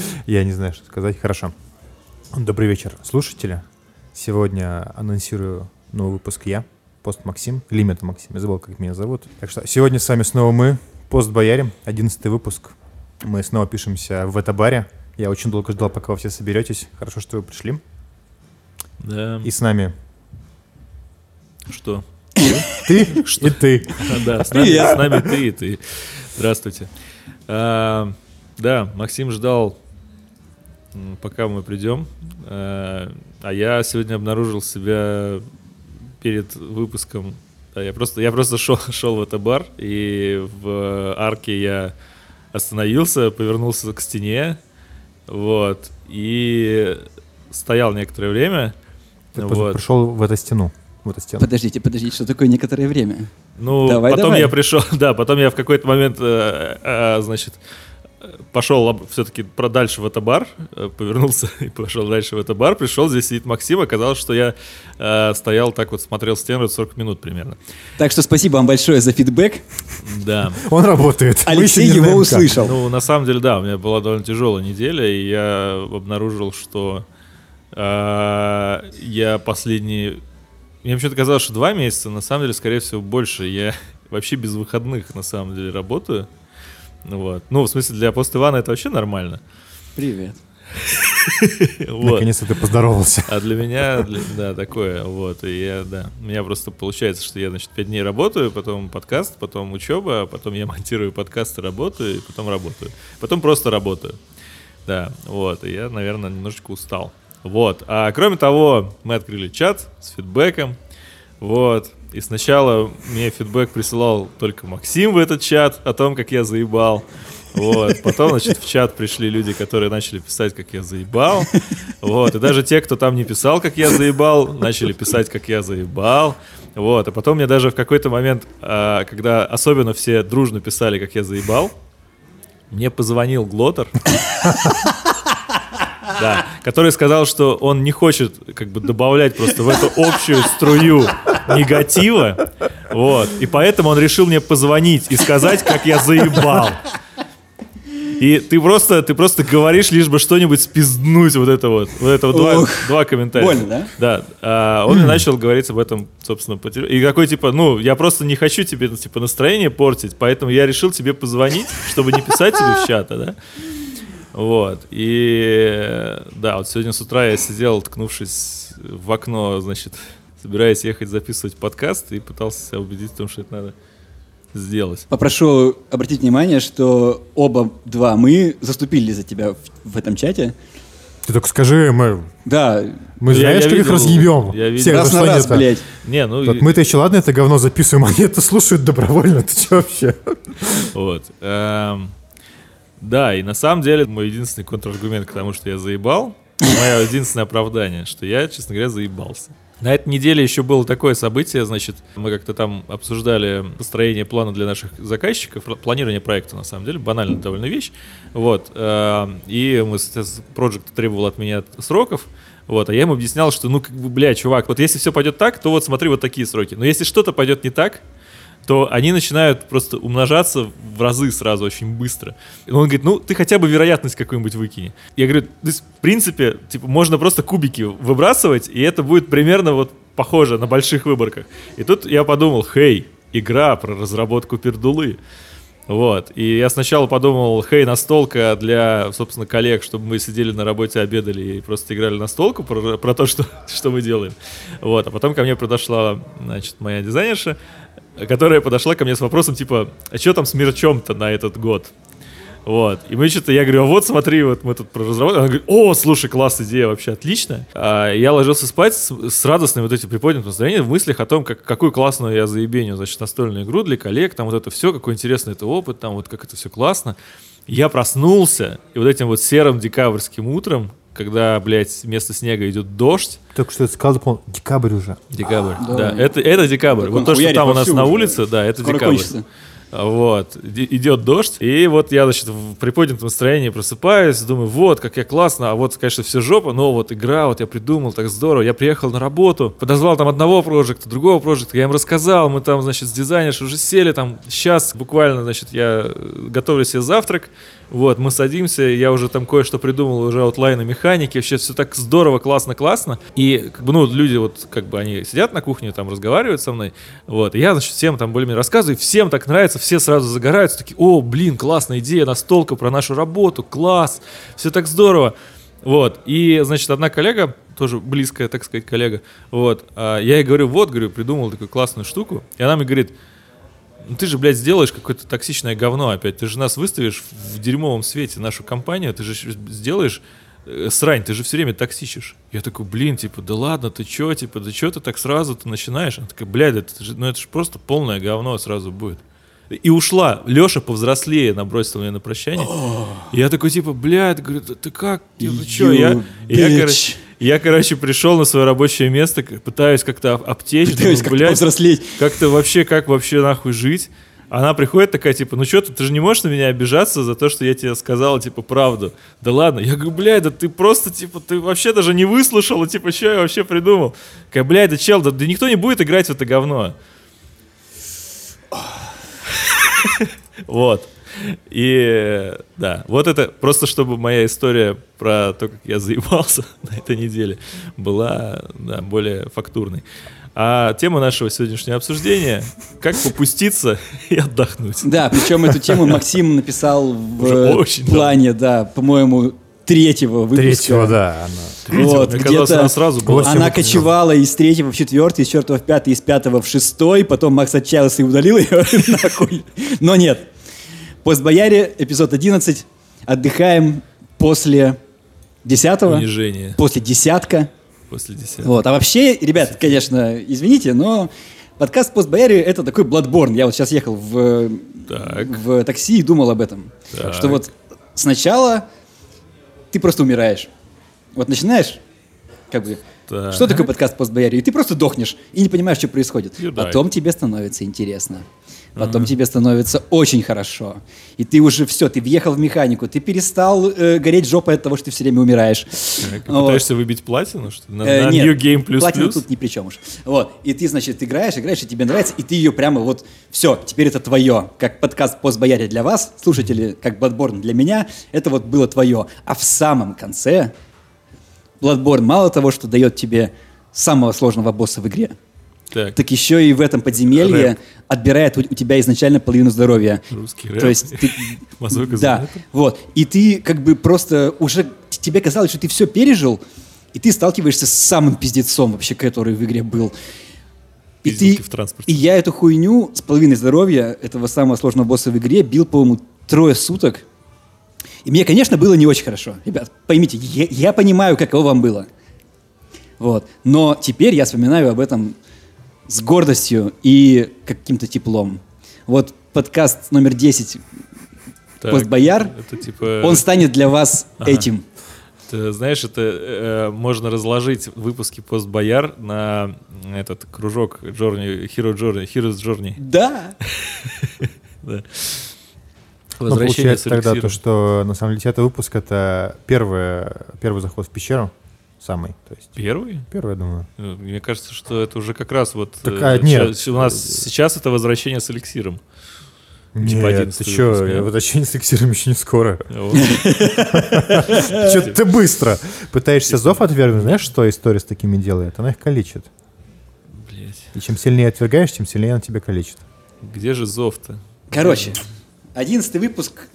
Я не знаю, что сказать. Хорошо. Добрый вечер, слушатели. Сегодня анонсирую новый выпуск я, Пост Максим, Лимит Максим, я забыл, как меня зовут. Так что сегодня с вами снова мы, Пост Боярин, одиннадцатый выпуск. Мы снова пишемся в это баре. Я очень долго ждал, пока вы все соберетесь. Хорошо, что вы пришли. Да. И с нами... Что? Ты и ты. Да, с нами ты и ты. Здравствуйте. А, да, Максим ждал пока мы придем. Э, а я сегодня обнаружил себя перед выпуском. Да, я просто, я просто шел, шел в этот бар, и в арке я остановился, повернулся к стене, вот, и стоял некоторое время. Ты вот. пришел в эту стену? В эту стену. Подождите, подождите, что такое некоторое время? Ну, давай, потом давай. я пришел, да, потом я в какой-то момент, э, э, значит, пошел все-таки дальше в это бар, э, повернулся и пошел дальше в это бар, пришел, здесь сидит Максим, оказалось, что я э, стоял так вот, смотрел стену 40 минут примерно. Так что спасибо вам большое за фидбэк. Да. Он работает. Алексей его знаем, услышал. Как. Ну, на самом деле, да, у меня была довольно тяжелая неделя, и я обнаружил, что э, я последние... Мне почему-то казалось, что два месяца, на самом деле, скорее всего, больше. Я вообще без выходных, на самом деле, работаю. Вот. Ну, в смысле, для пост Ивана это вообще нормально. Привет. вот. Наконец-то ты поздоровался. А для меня, для, да, такое, вот, и я, да, у меня просто получается, что я, значит, пять дней работаю, потом подкаст, потом учеба, потом я монтирую подкаст и работаю, и потом работаю. Потом просто работаю. Да, вот, и я, наверное, немножечко устал. Вот, а кроме того, мы открыли чат с фидбэком, вот, и сначала мне фидбэк присылал только Максим в этот чат о том, как я заебал. Вот. Потом, значит, в чат пришли люди, которые начали писать, как я заебал. Вот. И даже те, кто там не писал, как я заебал, начали писать, как я заебал. Вот. А потом мне даже в какой-то момент, а, когда особенно все дружно писали, как я заебал, мне позвонил Глотер. Да, который сказал, что он не хочет как бы добавлять просто в эту общую струю негатива, вот, и поэтому он решил мне позвонить и сказать, как я заебал. И ты просто, ты просто говоришь, лишь бы что-нибудь спизднуть вот это вот. Вот это вот два, два комментария. Больно, да? Да. А он начал говорить об этом, собственно, по И какой, типа, ну, я просто не хочу тебе, типа, настроение портить, поэтому я решил тебе позвонить, чтобы не писать тебе в чата, да? Вот. И да, вот сегодня с утра я сидел, ткнувшись в окно, значит, собираясь ехать записывать подкаст и пытался себя убедить в том, что это надо сделать. Попрошу обратить внимание, что оба два мы заступили за тебя в, в этом чате. Ты только скажи, мы... Да. Мы знаешь, я, я видел, их разъебем. Я видел. Всех раз на раз, блядь. Не, ну... Вот мы-то еще, ладно, это говно записываем, они это слушают добровольно. Ты что вообще? Вот. Эм, да, и на самом деле мой единственный контраргумент к тому, что я заебал, мое единственное оправдание, что я, честно говоря, заебался. На этой неделе еще было такое событие, значит, мы как-то там обсуждали построение плана для наших заказчиков, планирование проекта, на самом деле, банальная довольно вещь, вот, э, и мы, проект требовал от меня сроков, вот, а я ему объяснял, что, ну, как бы, бля, чувак, вот если все пойдет так, то вот смотри, вот такие сроки, но если что-то пойдет не так, то они начинают просто умножаться в разы сразу очень быстро. И он говорит, ну, ты хотя бы вероятность какую-нибудь выкини. Я говорю, то есть, в принципе, типа, можно просто кубики выбрасывать, и это будет примерно вот похоже на больших выборках. И тут я подумал, хей, игра про разработку пердулы. Вот. И я сначала подумал, хей, настолка для, собственно, коллег, чтобы мы сидели на работе, обедали и просто играли настолку про, про то, что, что мы делаем. Вот. А потом ко мне подошла, значит, моя дизайнерша, которая подошла ко мне с вопросом, типа, а что там с мерчом-то на этот год? Вот. И мы что-то, я говорю, а вот смотри, вот мы тут про разработку. Она говорит, о, слушай, класс, идея вообще отлично. А я ложился спать с, с радостным вот этим приподнятым настроением в мыслях о том, как, какую классную я заебеню, значит, настольную игру для коллег, там вот это все, какой интересный это опыт, там вот как это все классно. Я проснулся, и вот этим вот серым декабрьским утром, когда, блядь, вместо снега идет дождь, Только что это сказал, по декабрь уже. Декабрь, Да. да. Это, это декабрь. Так вот то, что там у нас на уже. улице, да, это Скоро декабрь. кончится. Вот, идет дождь, и вот я, значит, в приподнятом настроении просыпаюсь, думаю, вот, как я классно, а вот, конечно, все жопа, но вот игра, вот я придумал, так здорово, я приехал на работу, подозвал там одного проекта, другого проекта, я им рассказал, мы там, значит, с дизайнершей уже сели, там, сейчас буквально, значит, я э, готовлю себе завтрак, вот, мы садимся, я уже там кое-что придумал, уже аутлайны механики, вообще все так здорово, классно, классно. И, ну, люди вот, как бы, они сидят на кухне, там, разговаривают со мной, вот, и я, значит, всем там более-менее рассказываю, всем так нравится, все сразу загораются, такие, о, блин, классная идея, настолка про нашу работу, класс, все так здорово. Вот, и, значит, одна коллега, тоже близкая, так сказать, коллега, вот, а я ей говорю, вот, говорю, придумал такую классную штуку, и она мне говорит, ну ты же, блядь, сделаешь какое-то токсичное говно опять. Ты же нас выставишь в дерьмовом свете, нашу компанию, ты же сделаешь э, срань, ты же все время токсичишь. Я такой, блин, типа, да ладно, ты чё, типа, да чё ты так сразу ты начинаешь? Она такая, блядь, это же, ну это же просто полное говно сразу будет. И ушла. Леша повзрослее набросил мне на прощание. И я такой, типа, блядь, говорю, «Да ты как? Типа, чё? Я, я, короче, я, короче, пришел на свое рабочее место, пытаюсь как-то об- обтечь. То есть думаю, как блядь, повзрослеть. как-то вообще, как вообще нахуй жить? Она приходит такая, типа, ну что ты, ты же не можешь на меня обижаться за то, что я тебе сказал, типа, правду. Да ладно. Я говорю, блядь, да ты просто, типа, ты вообще даже не выслушал, типа, что я вообще придумал? Такая, блядь, да чел, да, да никто не будет играть в это говно. Вот. И да, вот это просто чтобы моя история про то, как я заебался на этой неделе, была да, более фактурной. А тема нашего сегодняшнего обсуждения — как попуститься и отдохнуть. Да, причем эту тему Максим написал в плане, да, по-моему, третьего выпуска. Третьего, да. она. Вот, Мне казалось, где-то она сразу была. Она кочевала из третьего в четвертый, из четвертого в пятый, из пятого в шестой, потом Макс отчаялся и удалил ее нахуй. Но нет. Постбояре, эпизод 11. Отдыхаем после десятого, Унижение после десятка. после десятого. Вот. А вообще, ребят, конечно, извините, но подкаст Постбояре это такой Bloodborne. Я вот сейчас ехал в, Так. в такси и думал об этом. Так. Что вот сначала ты просто умираешь. Вот начинаешь, как бы, Так. что такое подкаст Постбояре? И ты просто дохнешь и не понимаешь, что происходит. Right. Потом тебе становится интересно. Потом тебе становится очень хорошо. И ты уже все, ты въехал в механику, ты перестал э, гореть жопой от того, что ты все время умираешь. Так, Вот. Пытаешься выбить платину, что ли? На, Э, на нет, New Game плюс платина плюс? тут ни при чем уж. Вот. И ты, значит, играешь, играешь, и тебе нравится, и ты ее прямо вот, все, теперь это твое. Как подкаст «Постбояре» для вас, слушатели, как Bloodborne для меня, это вот было твое. А в самом конце Bloodborne мало того, что дает тебе самого сложного босса в игре, Так, так еще и в этом подземелье Рэп. отбирает у, у тебя изначально половину здоровья. русский рэп. То есть ты... Да, вот. И ты как бы просто уже... Тебе казалось, что ты все пережил, и ты сталкиваешься с самым пиздецом вообще, который в игре был. И, ты, в транспорте. и я эту хуйню с половиной здоровья этого самого сложного босса в игре бил, по-моему, трое суток. И мне, конечно, было не очень хорошо. Ребят, поймите, я, я понимаю, каково вам было. Вот. Но теперь я вспоминаю об этом с гордостью и каким-то теплом. Вот подкаст номер 10 Так, «Постбояр», Это типа... он станет для вас Ага. этим. Ты знаешь, это э, можно разложить выпуски постбояр на этот кружок Journey, Hero Journey, Heroes Journey. Да. Да. Ну, получается тогда то, что на самом деле десятый выпуск — это первый, первый заход в пещеру, самый. То есть Первый? первый, я думаю. Э, Мне кажется, что это уже как раз вот... Так, э, а, нет. щас- у нас сейчас это возвращение с эликсиром. Типа Нет, 11 ты что, возвращение с эликсиром еще не скоро. Что ты быстро пытаешься зов отвергнуть. Знаешь, что история с такими делает? Она их калечит. И чем сильнее отвергаешь, тем сильнее она тебя калечит. Где же зов-то? Короче, одиннадцатый выпуск,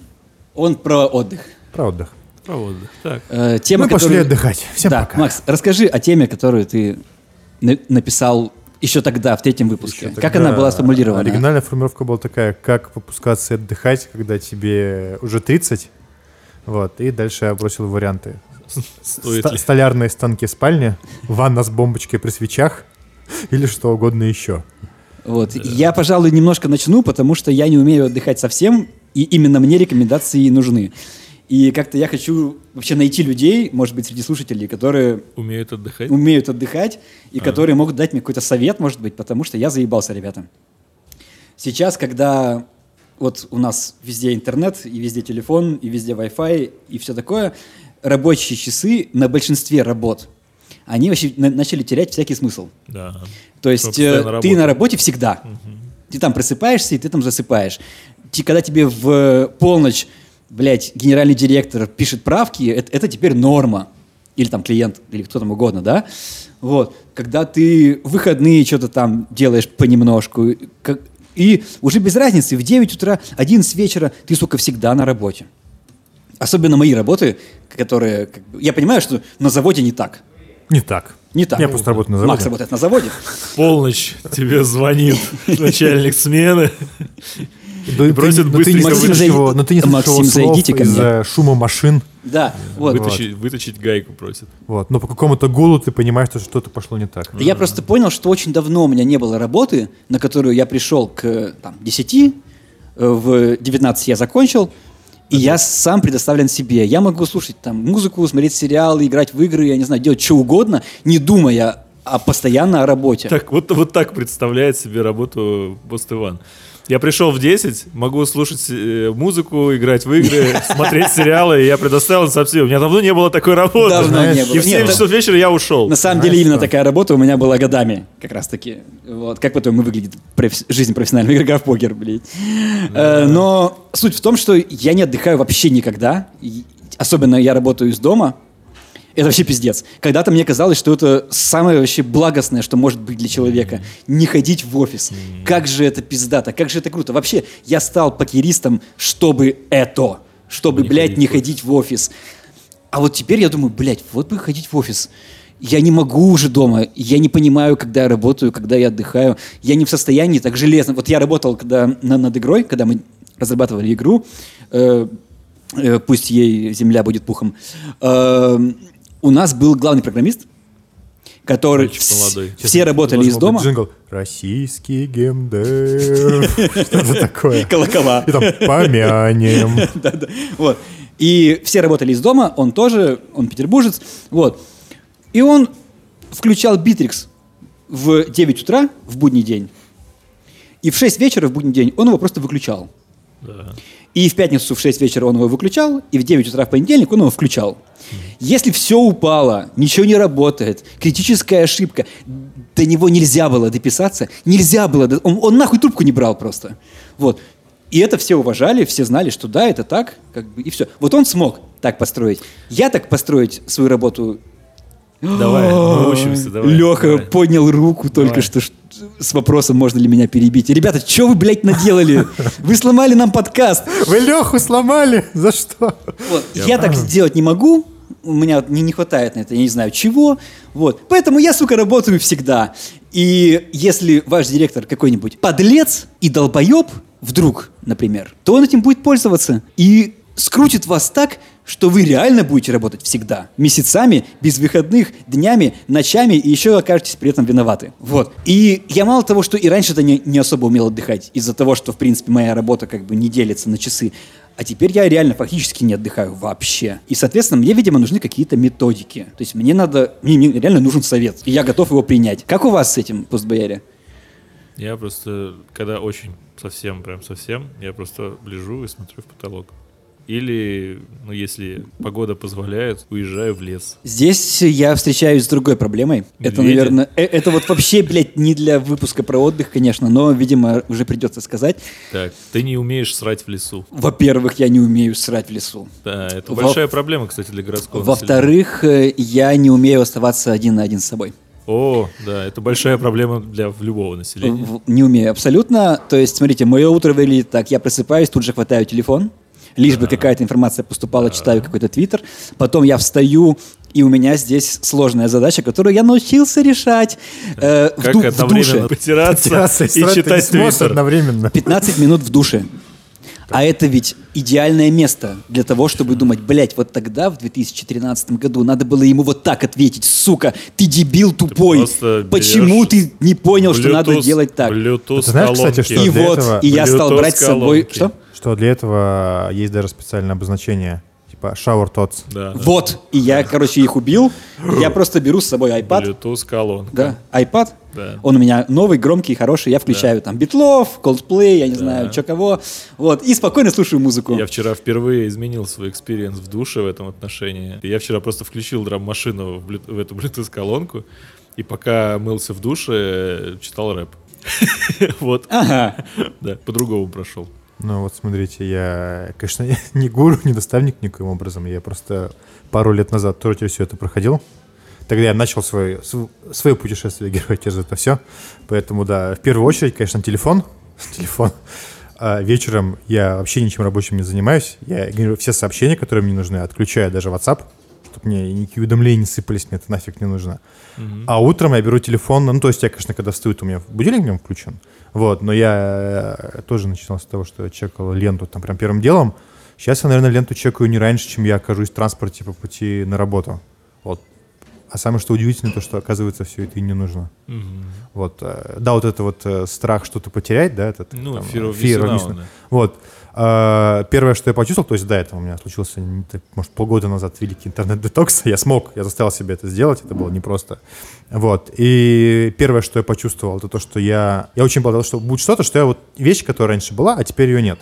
он про отдых. Про отдых. Про отдых. Так. Э, тема, Мы пошли которую- отдыхать. Всем да, пока. Макс, расскажи о теме, которую ты на- написал еще тогда, в третьем выпуске. Ещё как тогда она была сформулирована? Оригинальная формулировка была такая, как выпускаться и отдыхать, когда тебе уже 30. Вот, и дальше я бросил варианты. Стоит ли? Столярные станки спальни, ванна с бомбочкой при свечах или что угодно еще. Вот. Я, пожалуй, немножко начну, потому что я не умею отдыхать совсем, и именно мне рекомендации нужны. И как-то я хочу вообще найти людей, может быть, среди слушателей, которые Умеют отдыхать? умеют отдыхать и которые могут дать мне какой-то совет, может быть, потому что я заебался, ребята. Сейчас, когда вот у нас везде интернет, и везде телефон, и везде Wi-Fi, и все такое, рабочие часы на большинстве работ, они вообще на- начали терять всякий смысл. Да. То есть э, ты на работе всегда. Ты там просыпаешься, и ты там засыпаешь. Ти- когда тебе в э, полночь, блядь, генеральный директор пишет правки, это, это теперь норма. Или там клиент, или кто там угодно, да? Вот. Когда ты в выходные что-то там делаешь понемножку, как- и уже без разницы, в 9 утра, 11 вечера, ты, сука, всегда на работе. Особенно мои работы, которые... я понимаю, что на заводе не так. Не так. Не так. Я просто работаю на заводе. Макс работает на заводе. В полночь тебе звонит начальник смены. Да И просит ты, но ты быстренько зайди- его, но ты не Максим, зайдите ко мне. из-за шума машин. Да, вот. Вытащить, вытащить гайку просит. Вот. Но по какому-то гулу ты понимаешь, что что-то пошло не так. Да Я просто понял, что очень давно у меня не было работы, на которую я пришел к там, 10, э, в 19 я закончил, и я сам предоставлен себе. Я могу слушать там музыку, смотреть сериалы, играть в игры, я не знаю, делать что угодно, не думая а постоянно о работе. Так, вот, вот так представляет себе работу Пост Иван. Я пришел в 10, могу слушать э, музыку, играть в игры, смотреть сериалы, и я предоставлен совсем. У меня давно не было такой работы. Давно не было. И в 7 Нет, часов вечера я ушел. На самом деле именно такая работа у меня была годами, как раз таки. Вот. Как потом и выглядит жизнь профессионального игрока в покер, блядь. Э, Но суть в том, что я не отдыхаю вообще никогда. Особенно я работаю из дома. Это вообще пиздец. Когда-то мне казалось, что это самое вообще благостное, что может быть для человека. Не ходить в офис. Как же это пиздато, как же это круто. Вообще, я стал покеристом, чтобы это. Чтобы, Не блядь, ходить не ходить в офис. А вот теперь я думаю, блядь, вот бы ходить в офис. Я не могу уже дома. Я не понимаю, когда я работаю, когда я отдыхаю. Я не в состоянии так железно. Вот я работал когда на- над игрой, когда мы разрабатывали игру. э, э, пусть ей земля будет пухом. Э, у нас был главный программист, который Мальчик вс- молодой. все работали из дома. Джингл. Российский геймдев. Что-то такое. Колокола. И там помянем. Вот. И все работали из дома, он тоже, он петербуржец. Вот. И он включал Битрикс в 9 утра в будний день. И в 6 вечера в будний день он его просто выключал. Да. И в пятницу в 6 вечера он его выключал, и в 9 утра в понедельник он его включал. Если все упало, ничего не работает, критическая ошибка, до него нельзя было дописаться, нельзя было, он, он нахуй трубку не брал просто. Вот. И это все уважали, все знали, что да, это так, как бы, и все. Вот он смог так построить. Я так построить свою работу Давай, мы учимся, давай. Леха давай. поднял руку только Давай. что ш- с вопросом, можно ли меня перебить. Ребята, что вы, блядь, наделали? Вы сломали нам подкаст. Вы Леху сломали? За что? Вот. Я, так сделать не могу. У меня не, не хватает на это, я не знаю чего. Вот. Поэтому я, сука, работаю всегда. И если ваш директор какой-нибудь подлец и долбоеб, вдруг, например, то он этим будет пользоваться и скрутит вас так, что вы реально будете работать всегда. Месяцами, без выходных, днями, ночами, и еще окажетесь при этом виноваты. Вот. И я мало того, что и раньше-то не, не особо умел отдыхать, из-за того, что, в принципе, моя работа как бы не делится на часы. А теперь я реально фактически не отдыхаю вообще. И, соответственно, мне, видимо, нужны какие-то методики. То есть мне надо, мне, мне реально нужен совет, и я готов его принять. Как у вас с этим, постбояре? Я просто, когда очень совсем, прям совсем, я просто лежу и смотрю в потолок. Или, ну, если погода позволяет, уезжаю в лес. Здесь я встречаюсь с другой проблемой. Это, Медведи? наверное, э- это вот вообще, блядь, не для выпуска про отдых, конечно, но, видимо, уже придется сказать. Так, ты не умеешь срать в лесу. Во-первых, я не умею срать в лесу. Да, это Во- большая проблема, кстати, для городского. Во-вторых, э, я не умею оставаться один на один с собой. О, да, это большая проблема для любого населения. Не умею абсолютно. То есть, смотрите, мое утро выглядит так. Я просыпаюсь, тут же хватаю телефон, лишь бы какая-то информация поступала, читаю какой-то твиттер. Потом я встаю, и у меня здесь сложная задача, которую я научился решать э, в, Как ду- в одновременно душе. потираться Терраса и не читать твиттер. одновременно. 15 минут в душе. А это ведь идеальное место для того, чтобы думать, блядь, вот тогда, в 2013 году, надо было ему вот так ответить, сука, ты дебил тупой. просто Почему ты не понял, что надо Bluetooth- делать так? Bluetooth Ты знаешь, кстати, что И вот, этого- и я стал Bluetooth брать с собой... Что? Что для этого есть даже специальное обозначение, типа shower thoughts. Да, да. Вот, и я, короче, их убил. Я просто беру с собой iPad. Bluetooth колонка. Да, iPad. Да. Он у меня новый, громкий, хороший. Я включаю там Битлов, Coldplay, я не знаю, что кого. Вот, и спокойно слушаю музыку. Я вчера впервые изменил свой experience в душе в этом отношении. Я вчера просто включил драм-машину в, в эту Bluetooth-колонку, и пока мылся в душе, э, читал рэп. Вот, Ага. да, по-другому прошел. Ну вот смотрите, я, конечно, не гуру, не наставник никаким образом. Я просто пару лет назад тоже все это проходил. Тогда я начал свой, св- свое путешествие героя через это все. Поэтому, да, в первую очередь, конечно, телефон. Телефон. А вечером я вообще ничем рабочим не занимаюсь. Я говорю, все сообщения, которые мне нужны, отключаю даже WhatsApp, чтобы мне никакие уведомления не сыпались, мне это нафиг не нужно. А утром я беру телефон, ну, то есть я, конечно, когда встаю, у меня будильник в нем включен, вот, но я э, тоже начинал с того, что я чекал ленту там прям первым делом. Сейчас я, наверное, ленту чекаю не раньше, чем я окажусь в транспорте по пути на работу. Вот. А самое что удивительное, то, что, оказывается, все это и не нужно. Вот. э, Да, вот это вот э, страх что-то потерять, да, этот Ну, там, fear fear of missing out, missing- да. Вот. А, Первое, что я почувствовал, то есть до этого у меня случился, может, полгода назад великий интернет-детокс. Я смог, я заставил себя это сделать, это было непросто. Вот. И первое, что я почувствовал, это то, что я... Я очень боялся, что будет что-то, что я вот... Вещь, которая раньше была, а теперь ее нет.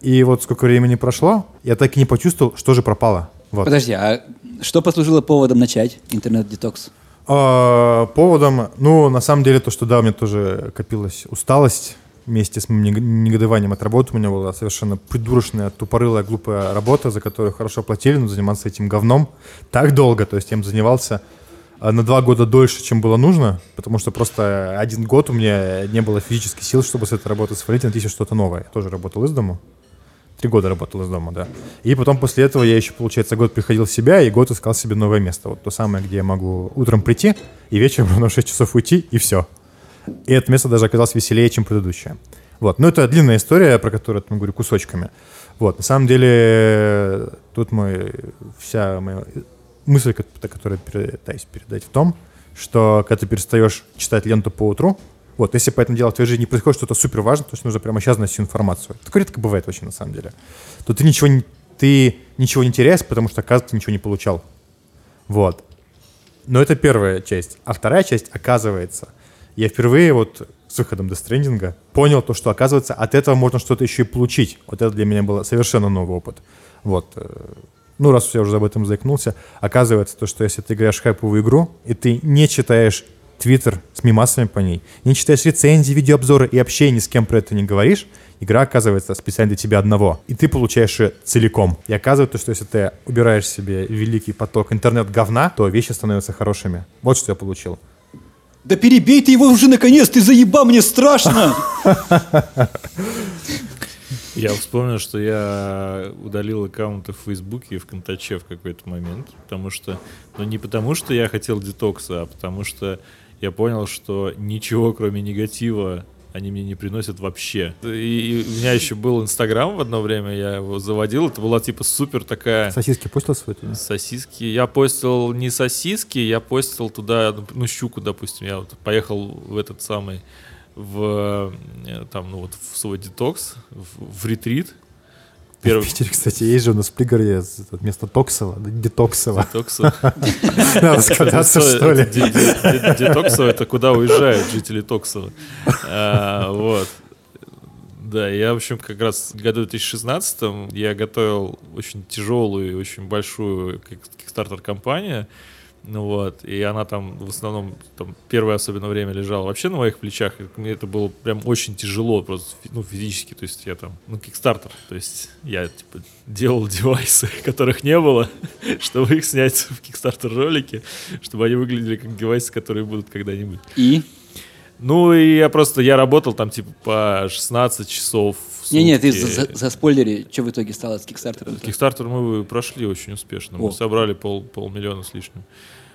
И вот сколько времени прошло, я так и не почувствовал, что же пропало. Вот. Подожди, а что послужило поводом начать интернет-детокс? А, поводом, ну, на самом деле, то, что да, у меня тоже копилась усталость вместе с моим нег- негодованием от работы. У меня была совершенно придурочная, тупорылая, глупая работа, за которую хорошо платили, но заниматься этим говном так долго. То есть я им занимался а, на два года дольше, чем было нужно, потому что просто один год у меня не было физических сил, чтобы с этой работы свалить и найти что-то новое. Я тоже работал из дому. Три года работал из дома, да. И потом после этого я еще, получается, год приходил в себя и год искал себе новое место. Вот то самое, где я могу утром прийти и вечером ровно в 6 часов уйти, и все. И это место даже оказалось веселее, чем предыдущее. Вот. Но это длинная история, про которую я говорю кусочками. Вот. На самом деле, тут мой, вся моя мысль, ко- которую я пытаюсь передать в том, что когда ты перестаешь читать ленту по утру, вот, если по этому делу в твоей жизни происходит что-то супер важное, то есть нужно прямо сейчас знать всю информацию. Такое редко бывает очень, на самом деле. То ты ничего не, ты ничего не теряешь, потому что, оказывается, ничего не получал. Вот. Но это первая часть. А вторая часть, оказывается, я впервые вот с выходом до стрендинга понял то, что, оказывается, от этого можно что-то еще и получить. Вот это для меня был совершенно новый опыт. Вот. э, Ну, раз я уже об этом заикнулся, оказывается, то, что если ты играешь в хайповую игру, и ты не читаешь твиттер с мимасами по ней, не читаешь рецензии, видеообзоры и вообще ни с кем про это не говоришь, игра оказывается специально для тебя одного. И ты получаешь ее целиком. И оказывается, что если ты убираешь себе великий поток интернет-говна, то вещи становятся хорошими. Вот что я получил. Да перебей ты его уже наконец, ты заеба, мне страшно! Я вспомнил, что я удалил аккаунты в Фейсбуке и в Контаче в какой-то момент, потому что, ну не потому что я хотел детокса, а потому что я понял, что ничего кроме негатива они мне не приносят вообще. И, и у меня еще был Инстаграм в одно время, я его заводил, это была типа супер такая... Сосиски постил свой туда? Сосиски. Я постил не сосиски, я постил туда, ну, щуку, допустим. Я вот поехал в этот самый, в, э, там, ну, вот в свой детокс, в, в ретрит. Первый В Питере, кстати, есть же у нас в пригороде вместо Токсова, да, Детоксово. Детоксово. Надо сказаться, что ли. Де- де- де- Детоксово это куда уезжают жители Токсова. Вот. Да, я, в общем, как раз в году 2016 я готовил очень тяжелую и очень большую кикстартер-компанию. Ну вот, и она там в основном, там, первое особенно время лежала вообще на моих плечах. И мне это было прям очень тяжело, просто, ну, физически. То есть я там, ну, кикстартер. То есть я, типа, делал девайсы, которых не было, чтобы их снять в кикстартер ролике, чтобы они выглядели как девайсы, которые будут когда-нибудь. И? Ну, и я просто, я работал там, типа, по 16 часов в Не-не, ты сутки. за, за спойлери, что в итоге стало с Кикстартера? Кикстартер мы прошли очень успешно. Мы О. собрали пол, полмиллиона с лишним.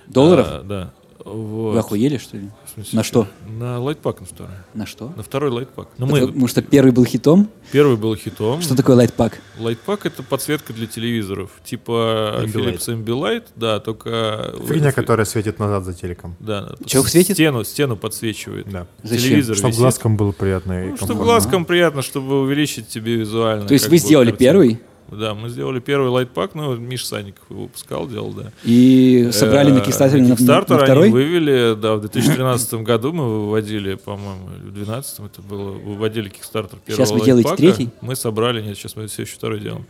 Долларов? А, да. Вот. Вы охуели, что ли? Смысле, На что? На лайтпак на второй. На что? На второй лайтпак. Ну, Потому, мы, потому что первый был хитом. Первый был хитом. Что такое лайтпак? Лайтпак это подсветка для телевизоров. Типа Ambilight. Philips Ambilight, да, только... Фигня, которая светит назад за телеком. Да, с- светит? Стену, стену подсвечивает. Да. Зачем? Телевизор Чтобы висит. глазкам было приятно и Ну, чтобы глазкам приятно, чтобы увеличить тебе визуально. То есть вы бы сделали картинку. первый Да, мы сделали первый лайтпак, ну, Миш Санников его выпускал, делал, да. и собрали на Э, Кикстартере на, на- Kickstarter на они второй? вывели, да, в 2013 году мы выводили, по-моему, в 2012 это было, выводили Kickstarter первого Сейчас вы делаете третий? Мы собрали, нет, сейчас мы все еще второй делаем.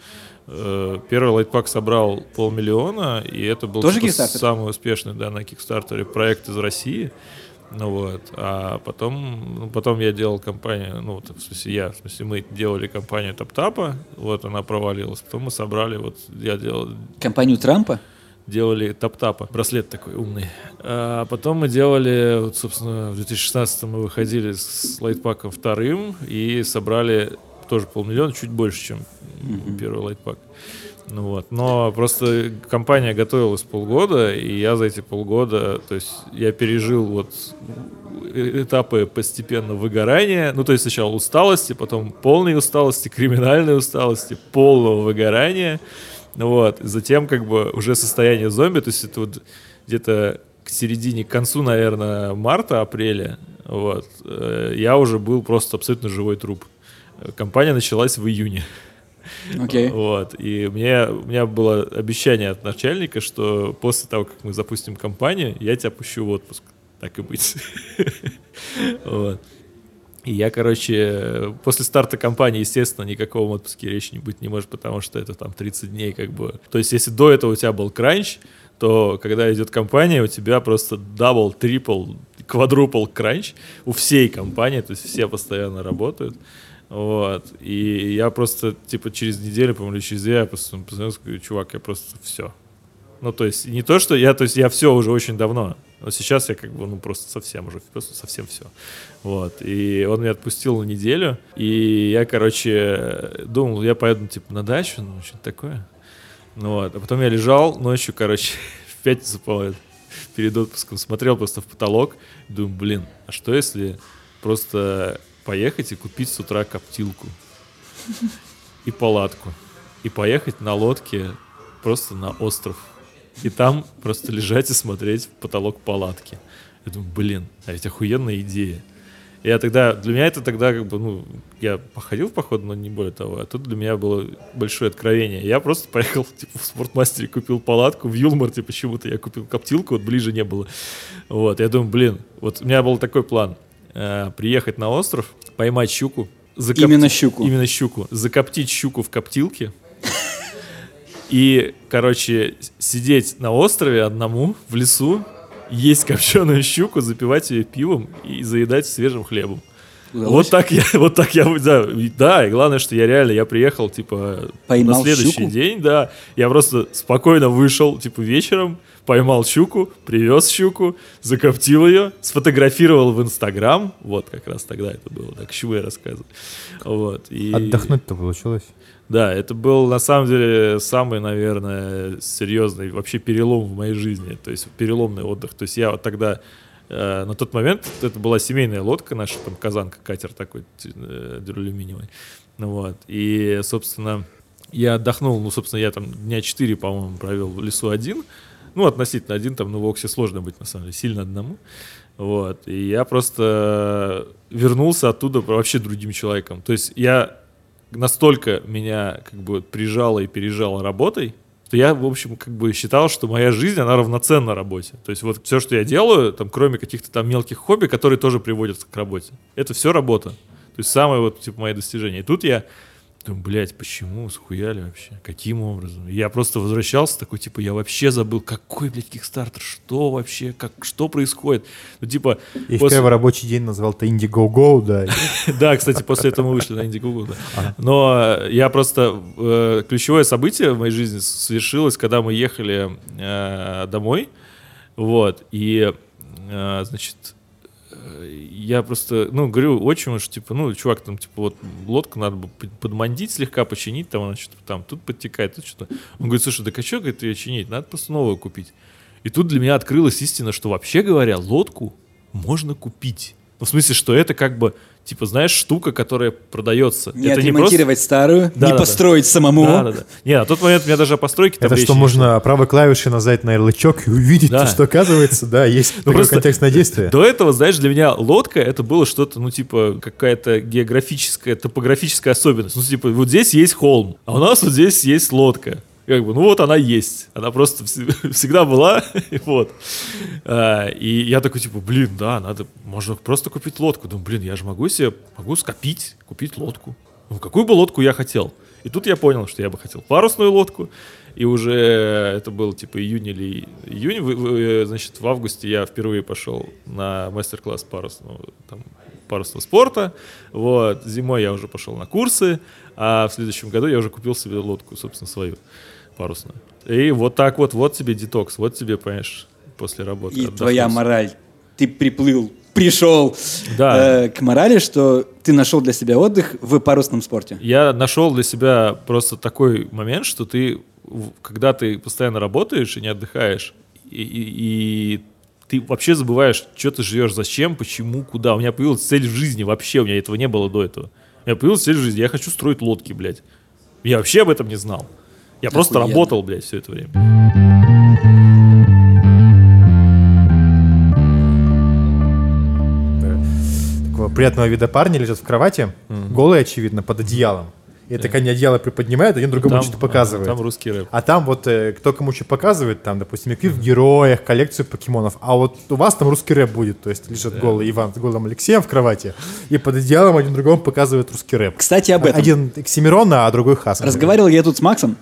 Э, Первый лайтпак собрал полмиллиона, и это был Тоже типа, самый успешный, да, на Кикстартере проект из России. Ну вот, а потом, ну, потом я делал компанию, ну, вот, в смысле я, в смысле мы делали компанию Таптапа, вот она провалилась, потом мы собрали, вот я делал, Компанию Трампа? делали таптапа, браслет такой умный. А потом мы делали, вот, собственно, в 2016 мы выходили с лайтпаком вторым и собрали тоже полмиллиона, чуть больше, чем первый лайтпак. Ну вот. Но просто компания готовилась полгода, и я за эти полгода, то есть я пережил вот этапы постепенно выгорания, ну то есть сначала усталости, потом полной усталости, криминальной усталости, полного выгорания, ну вот, затем как бы уже состояние зомби, то есть это вот где-то к середине, к концу, наверное, марта, апреля, вот, э, я уже был просто абсолютно живой труп. Э, Компания началась в июне. Окей. Вот. И мне, у меня было обещание от начальника, что после того, как мы запустим компанию, я тебя пущу в отпуск. Так и быть. И я, короче, после старта компании, естественно, никакого отпуске речи не быть не может, потому что это там 30 дней как бы. То есть если до этого у тебя был кранч, то когда идет компания, у тебя просто double, triple, quadruple crunch у всей компании, то есть все постоянно работают. Вот. И я просто, типа, через неделю, по-моему, через две, я просто позвонил, говорю, чувак, я просто все. Ну, то есть, не то, что я, то есть, я все уже очень давно. Но сейчас я как бы, ну, просто совсем уже, просто совсем все. Вот. И он меня отпустил на неделю. И я, короче, думал, я поеду, типа, на дачу, ну, что-то такое. Ну, вот. А потом я лежал ночью, короче, в пятницу, по-моему, перед отпуском, смотрел просто в потолок. Думаю, блин, а что если просто поехать и купить с утра коптилку и палатку и поехать на лодке просто на остров и там просто лежать и смотреть в потолок палатки. Я думаю, блин, а ведь охуенная идея. И Я тогда, для меня это тогда как бы, ну, я походил в поход, но не более того. А тут для меня было большое откровение. Я просто поехал, типа, в спортмастере купил палатку, в Юлмарте почему-то я купил коптилку, вот ближе не было. Вот, я думаю, блин, вот у меня был такой план. Э, приехать на остров, поймать щуку. закопти- Именно щуку. Именно щуку. Закоптить щуку в коптилке. И, короче, сидеть на острове одному в лесу, есть копченую щуку, запивать ее пивом и заедать свежим хлебом. Удалось? Вот так я, вот так я, да, да, и главное, что я реально, я приехал, типа, Поймал на следующий щуку? день, да, я просто спокойно вышел, типа, вечером, поймал щуку, привез щуку, закоптил ее, сфотографировал в Инстаграм, вот как раз тогда это было, так, чего я рассказываю, вот. И, Отдохнуть-то получилось. Да, это был, на самом деле, самый, наверное, серьезный вообще перелом в моей жизни, то есть переломный отдых, то есть я вот тогда Э, на тот момент это была семейная лодка наша, там казанка, катер такой э, дюралюминиевый. Ну вот. И, собственно, я отдохнул, ну, собственно, я там дня 4, по-моему, провел в лесу один. Ну, относительно один, там, ну, в Оксе сложно быть, на самом деле, сильно одному. Вот. И я просто вернулся оттуда вообще другим человеком. То есть я настолько меня как бы прижало и пережало работой, что я, в общем, как бы считал, что моя жизнь, она равноценна работе. То есть вот все, что я делаю, там, кроме каких-то там мелких хобби, которые тоже приводят к работе, это все работа. То есть самое вот, типа, мои достижения. И тут я Думаю, блядь, почему, схуяли вообще? Каким образом? Я просто возвращался такой, типа, я вообще забыл, какой, блядь, кикстартер, что вообще, как, что происходит? Ну, типа... И после... первый рабочий день назвал это Indiegogo, да. Да, кстати, после этого мы вышли на Indiegogo, да. Но я просто... Э, ключевое событие в моей жизни свершилось, когда мы ехали э, домой, вот, и, э, значит, я просто, ну, говорю отчиму, что, типа, ну, чувак, там, типа, вот, лодку надо бы подмандить слегка, починить, там, значит, там, тут подтекает, тут что-то. Он говорит, слушай, да а что, говорит, ее чинить? Надо просто новую купить. И тут для меня открылась истина, что, вообще говоря, лодку можно купить. Ну, в смысле, что это как бы типа, знаешь, штука, которая продается. Не это отремонтировать не просто... старую, да, не да, построить да. самому. Да, да, да. Не, на тот момент у меня даже о постройке Это что, можно правой клавишей нажать на ярлычок и увидеть, да. что оказывается, да, есть ну, такое контекстное действие. До этого, знаешь, для меня лодка это было что-то, ну, типа, какая-то географическая, топографическая особенность. Ну, типа, вот здесь есть холм, а у нас вот здесь есть лодка как бы, ну вот она есть, она просто всегда была, вот. А, и я такой, типа, блин, да, надо, можно просто купить лодку. Думаю, блин, я же могу себе, могу скопить, купить лодку. Ну, какую бы лодку я хотел? И тут я понял, что я бы хотел парусную лодку, и уже это был типа июнь или июнь, значит, в августе я впервые пошел на мастер-класс парусного, там, парусного спорта, вот, зимой я уже пошел на курсы, а в следующем году я уже купил себе лодку, собственно, свою парусную. И вот так вот, вот тебе детокс, вот тебе, понимаешь, после работы. И отдохнуть. твоя мораль. Ты приплыл, пришел да. э, к морали, что ты нашел для себя отдых в парусном спорте. Я нашел для себя просто такой момент, что ты, когда ты постоянно работаешь и не отдыхаешь, и, и, и ты вообще забываешь, что ты живешь, зачем, почему, куда. У меня появилась цель в жизни вообще, у меня этого не было до этого. У меня появилась цель в жизни, я хочу строить лодки, блядь. Я вообще об этом не знал. Я просто работал, блядь, все это время. Такого приятного вида парни лежат в кровати, mm-hmm. голые, очевидно, под одеялом. И это когда одеяло приподнимают, один другому что-то показывает. Там русский рэп. А там вот э, кто кому что показывает, там, допустим, Миквив в героях, коллекцию покемонов. А вот у вас там русский рэп будет. То есть лежит да. голый Иван с голым Алексеем в кровати, и под одеялом один другому показывает русский рэп. Кстати, об этом. Один Оксимирона, а другой Хас. Разговаривал я тут с Максом.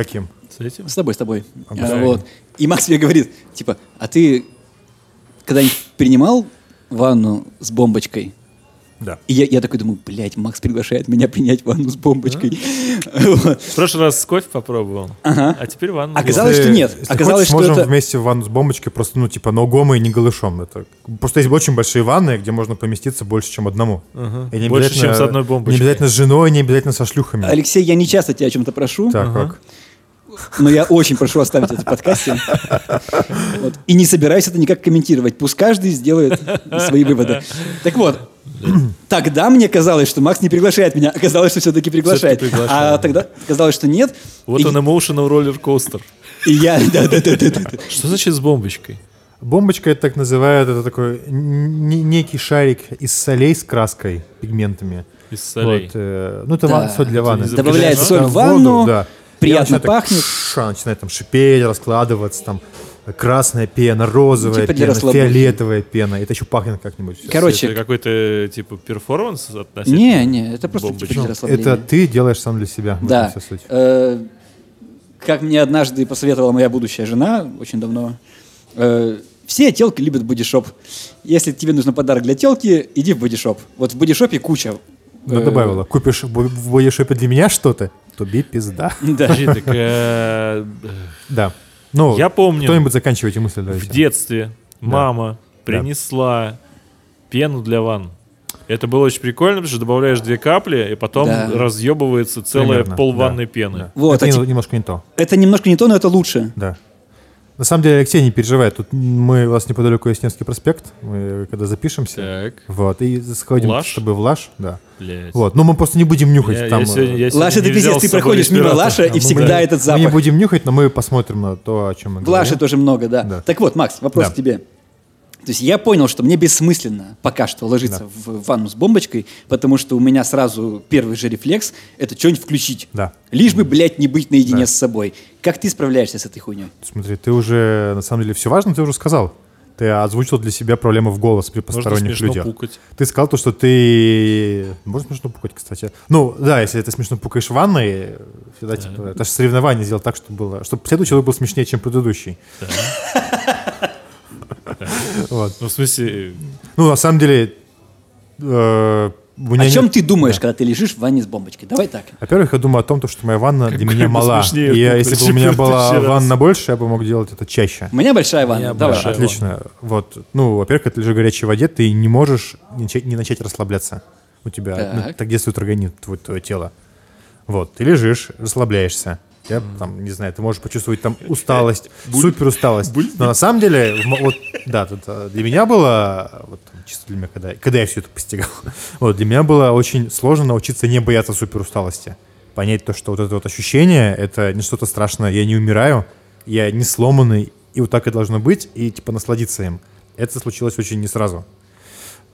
Каким? С этим? С тобой, с тобой. А, вот. И Макс мне говорит, типа, а ты когда-нибудь принимал ванну с бомбочкой? Да. И я, я такой думаю, блядь, Макс приглашает меня принять ванну с бомбочкой. В прошлый раз кофе попробовал, ага. а теперь ванну. Оказалось, что нет. Оказалось, что можем вместе в ванну с бомбочкой, просто, ну, типа, ногом и не голышом. Это... Просто есть очень большие ванны, где можно поместиться больше, чем одному. Больше, чем с одной бомбочкой. Не обязательно с женой, не обязательно со шлюхами. Алексей, я не часто тебя о чем-то прошу. Так, как? Но я очень прошу оставить это в подкасте. Вот. И не собираюсь это никак комментировать. Пусть каждый сделает свои выводы. Так вот, тогда мне казалось, что Макс не приглашает меня. Оказалось, что все-таки приглашает. Все а тогда казалось, что нет. Вот и... он emotional роллер-костер. И я, да, да, да, да, да. Что значит с бомбочкой? Бомбочка это так называют, это такой некий шарик из солей с краской, пигментами. Из солей. Вот, э, ну, это да. соль для ванны. Добавляет соль в ванну, да приятно пахнет. Ша, начинает там шипеть, раскладываться, там красная пена, розовая типа пена, фиолетовая пена. Это еще пахнет как-нибудь. Короче. Это какой-то типа перформанс относительно? Не, не, это просто типа для расслабления. Это ты делаешь сам для себя. Да. Э, как мне однажды посоветовала моя будущая жена очень давно, э, все телки любят бодишоп. Если тебе нужен подарок для телки, иди в бодишоп. Вот в бодишопе куча. Она добавила, купишь в бодишопе для меня что-то, Туби пизда. Да. Э, да. Ну, я помню. Кто-нибудь заканчивайте мысль. Давайте. В детстве мама принесла пену для ванн. Это было очень прикольно, потому что добавляешь две капли, и потом да. разъебывается целая Примерно, полванной да, пены. Да. Вот, это а немножко не то. Это немножко не то, но это лучше. Да. На самом деле, Алексей, не переживай, тут мы у вас неподалеку есть Невский проспект, мы когда запишемся, так. вот, и сходим Лаш? с тобой в Лаш, да. Блять. Вот, но мы просто не будем нюхать я, там. Я сегодня, я Лаш это пиздец, ты проходишь мимо Лаша, и всегда да. этот запах. Мы не будем нюхать, но мы посмотрим на то, о чем мы говорим. В Лаше тоже много, да. да. Так вот, Макс, вопрос да. к тебе. То есть я понял, что мне бессмысленно пока что ложиться Да. в ванну с бомбочкой, потому что у меня сразу первый же рефлекс — это что-нибудь включить. Да. Лишь бы, блядь, не быть наедине Да. с собой. Как ты справляешься с этой хуйней? Смотри, ты уже, на самом деле, все важно ты уже сказал. Ты озвучил для себя проблему в голос при Можно посторонних смешно людях. пукать. Ты сказал то, что ты... Можно смешно пукать, кстати. Ну, да, если ты смешно пукаешь в ванной, всегда, типа, это же соревнование сделать так, чтобы было... Чтобы следующий человек был смешнее, чем предыдущий. Вот. Ну, в смысле, Ну, на самом деле... э, меня О чем нет- ты думаешь, Да. когда ты лежишь в ванне с бомбочкой? Давай так. Во-первых, я думаю о том, то, что моя ванна для Какой меня бы мала. И я- если бы у меня была раз. ванна больше, я бы мог делать это чаще. У меня большая ванна. меня Давай. большая. Отлично. Вот. Ну, во-первых, когда ты лежишь в горячей воде, ты не можешь начать, не начать расслабляться. У тебя ну, Так. так действует организм, твое, твое тело. Вот. Ты лежишь, расслабляешься. Я там, не знаю, ты можешь почувствовать там усталость, супер усталость. Но на самом деле, вот, да, тут, а, для меня было, вот, чисто для меня, когда, когда я все это постигал, вот, для меня было очень сложно научиться не бояться супер усталости. Понять то, что вот это вот ощущение, это не что-то страшное, я не умираю, я не сломанный, и вот так и должно быть, и типа насладиться им. Это случилось очень не сразу.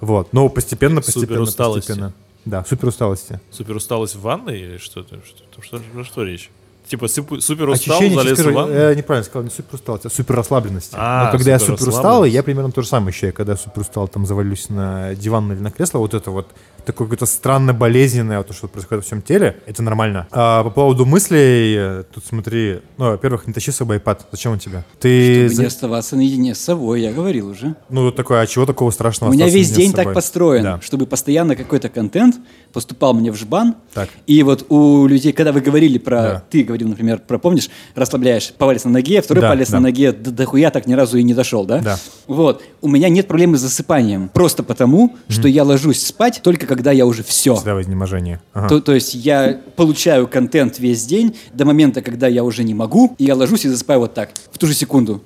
Вот, но постепенно, постепенно, постепенно. Да, супер усталости. супер усталость в ванной или что-то? Что, что, про что речь? Типа супер, супер устал, Ощущение, залез скажу, в ванну? я неправильно сказал, не супер усталость, а супер расслабленности. А, Но когда я супер супер устал, я примерно то же самое ощущаю, когда я супер устал, там завалюсь на диван или на кресло, вот это вот такое какое-то странно болезненное, вот то, что происходит во всем теле, это нормально. А по поводу мыслей, тут смотри, ну, во-первых, не тащи с собой iPad, зачем он тебе? Ты, Чтобы за- не оставаться наедине с собой, я говорил уже. ну, вот такое, а чего такого страшного? У меня весь день так построен, Да. чтобы постоянно какой-то контент поступал мне в жбан. Так. И вот у людей, когда вы говорили про, Да. ты говорил, например, про, помнишь, расслабляешь палец на ноге, второй Да, палец да. на ноге до, дохуя так ни разу и не дошел, да? Да. Вот. У меня нет проблемы с засыпанием. Просто потому, что я ложусь спать только когда я уже все. Всегда в изнеможении. Ага. То, то есть я получаю контент весь день до момента, когда я уже не могу, и я ложусь и засыпаю вот так, в ту же секунду.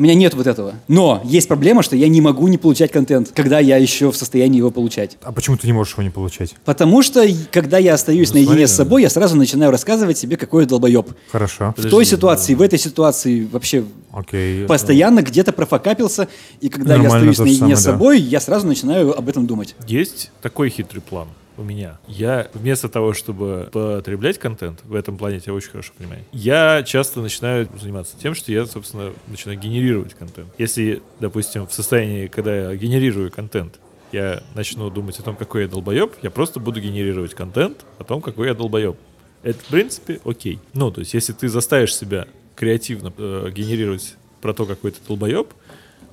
У меня нет вот этого. Но есть проблема, что я не могу не получать контент, когда я еще в состоянии его получать. А почему ты не можешь его не получать? Потому что, когда я остаюсь Ну, наедине смотри, с собой, я сразу начинаю рассказывать себе, какой я долбоеб. Хорошо. В той Подожди, ситуации, в этой ситуации вообще Окей. постоянно где-то профокапился, и когда я Нормально остаюсь то же наедине самое, с да. собой, я сразу начинаю об этом думать. Есть такой хитрый план у меня. Я вместо того, чтобы потреблять контент, в этом плане тебя очень хорошо понимаю, я часто начинаю заниматься тем, что я, собственно, начинаю генерировать контент. Если, допустим, в состоянии, когда я генерирую контент, я начну думать о том, какой я долбоеб, я просто буду генерировать контент о том, какой я долбоеб. Это, в принципе, окей. Ну, то есть, если ты заставишь себя креативно э, генерировать про то, какой ты долбоеб,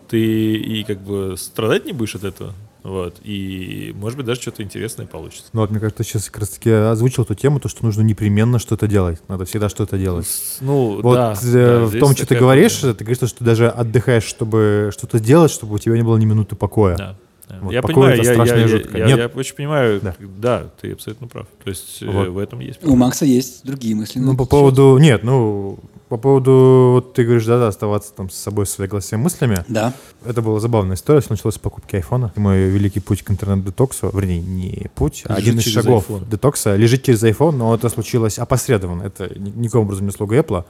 ты и как бы страдать не будешь от этого. Вот. И, может быть, даже что-то интересное получится. Ну вот, мне кажется, ты сейчас как раз таки озвучил эту тему, то, что нужно непременно что-то делать. Надо всегда что-то делать. Ну, Вот да. э, да, в том, что ты говоришь, проблема. ты говоришь, что ты даже отдыхаешь, чтобы что-то сделать, чтобы у тебя не было ни минуты покоя. Да. Да. Вот я понимаю, это я, страшно я, и я- жутко. я- Нет. я очень понимаю, Да. да. ты абсолютно прав. То есть э, Вот. в этом есть. У Макса есть другие мысли. Ну, на по поводу... Нет, ну, по поводу... Вот ты говоришь, да-да, оставаться там с собой, со своей голосовыми мыслями. Да. Это была забавная история. Все началось с покупки айфона. Мой великий путь к интернет-детоксу, вернее, не путь, а один из шагов iPhone. детокса лежит через iPhone, но это случилось опосредованно. Это ни- никаким образом не слуга Apple.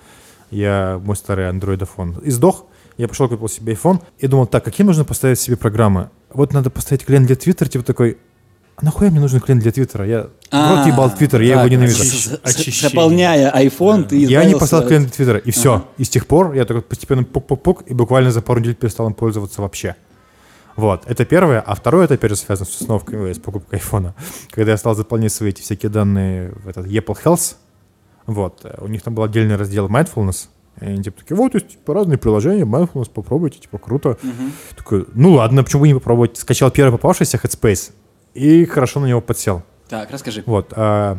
Я, мой старый андроидофон, издох. Я пошел, купил себе iPhone и думал, так, какие нужно поставить себе программы? Вот надо поставить клиент для Twitter, типа такой, а нахуя мне нужен клиент для Твиттера? Я рот ебал Твиттер, я А, его ненавижу. Заполняя iPhone, ты Я не поставил клиент для Твиттера, и все. И с тех пор я так вот постепенно пук-пук-пук, и буквально за пару недель перестал им пользоваться вообще. Вот, это первое. А второе, это опять же связано с установкой, с покупкой айфона. Когда я стал заполнять свои эти всякие данные в этот Apple Health, вот, э, у них там был отдельный раздел mindfulness, и они типа такие, вот, есть типа, разные приложения, mindfulness, попробуйте, типа, круто. Такой, ну ладно, почему бы не попробовать? Скачал первый попавшийся Headspace и хорошо на него подсел. Так, расскажи. Вот. а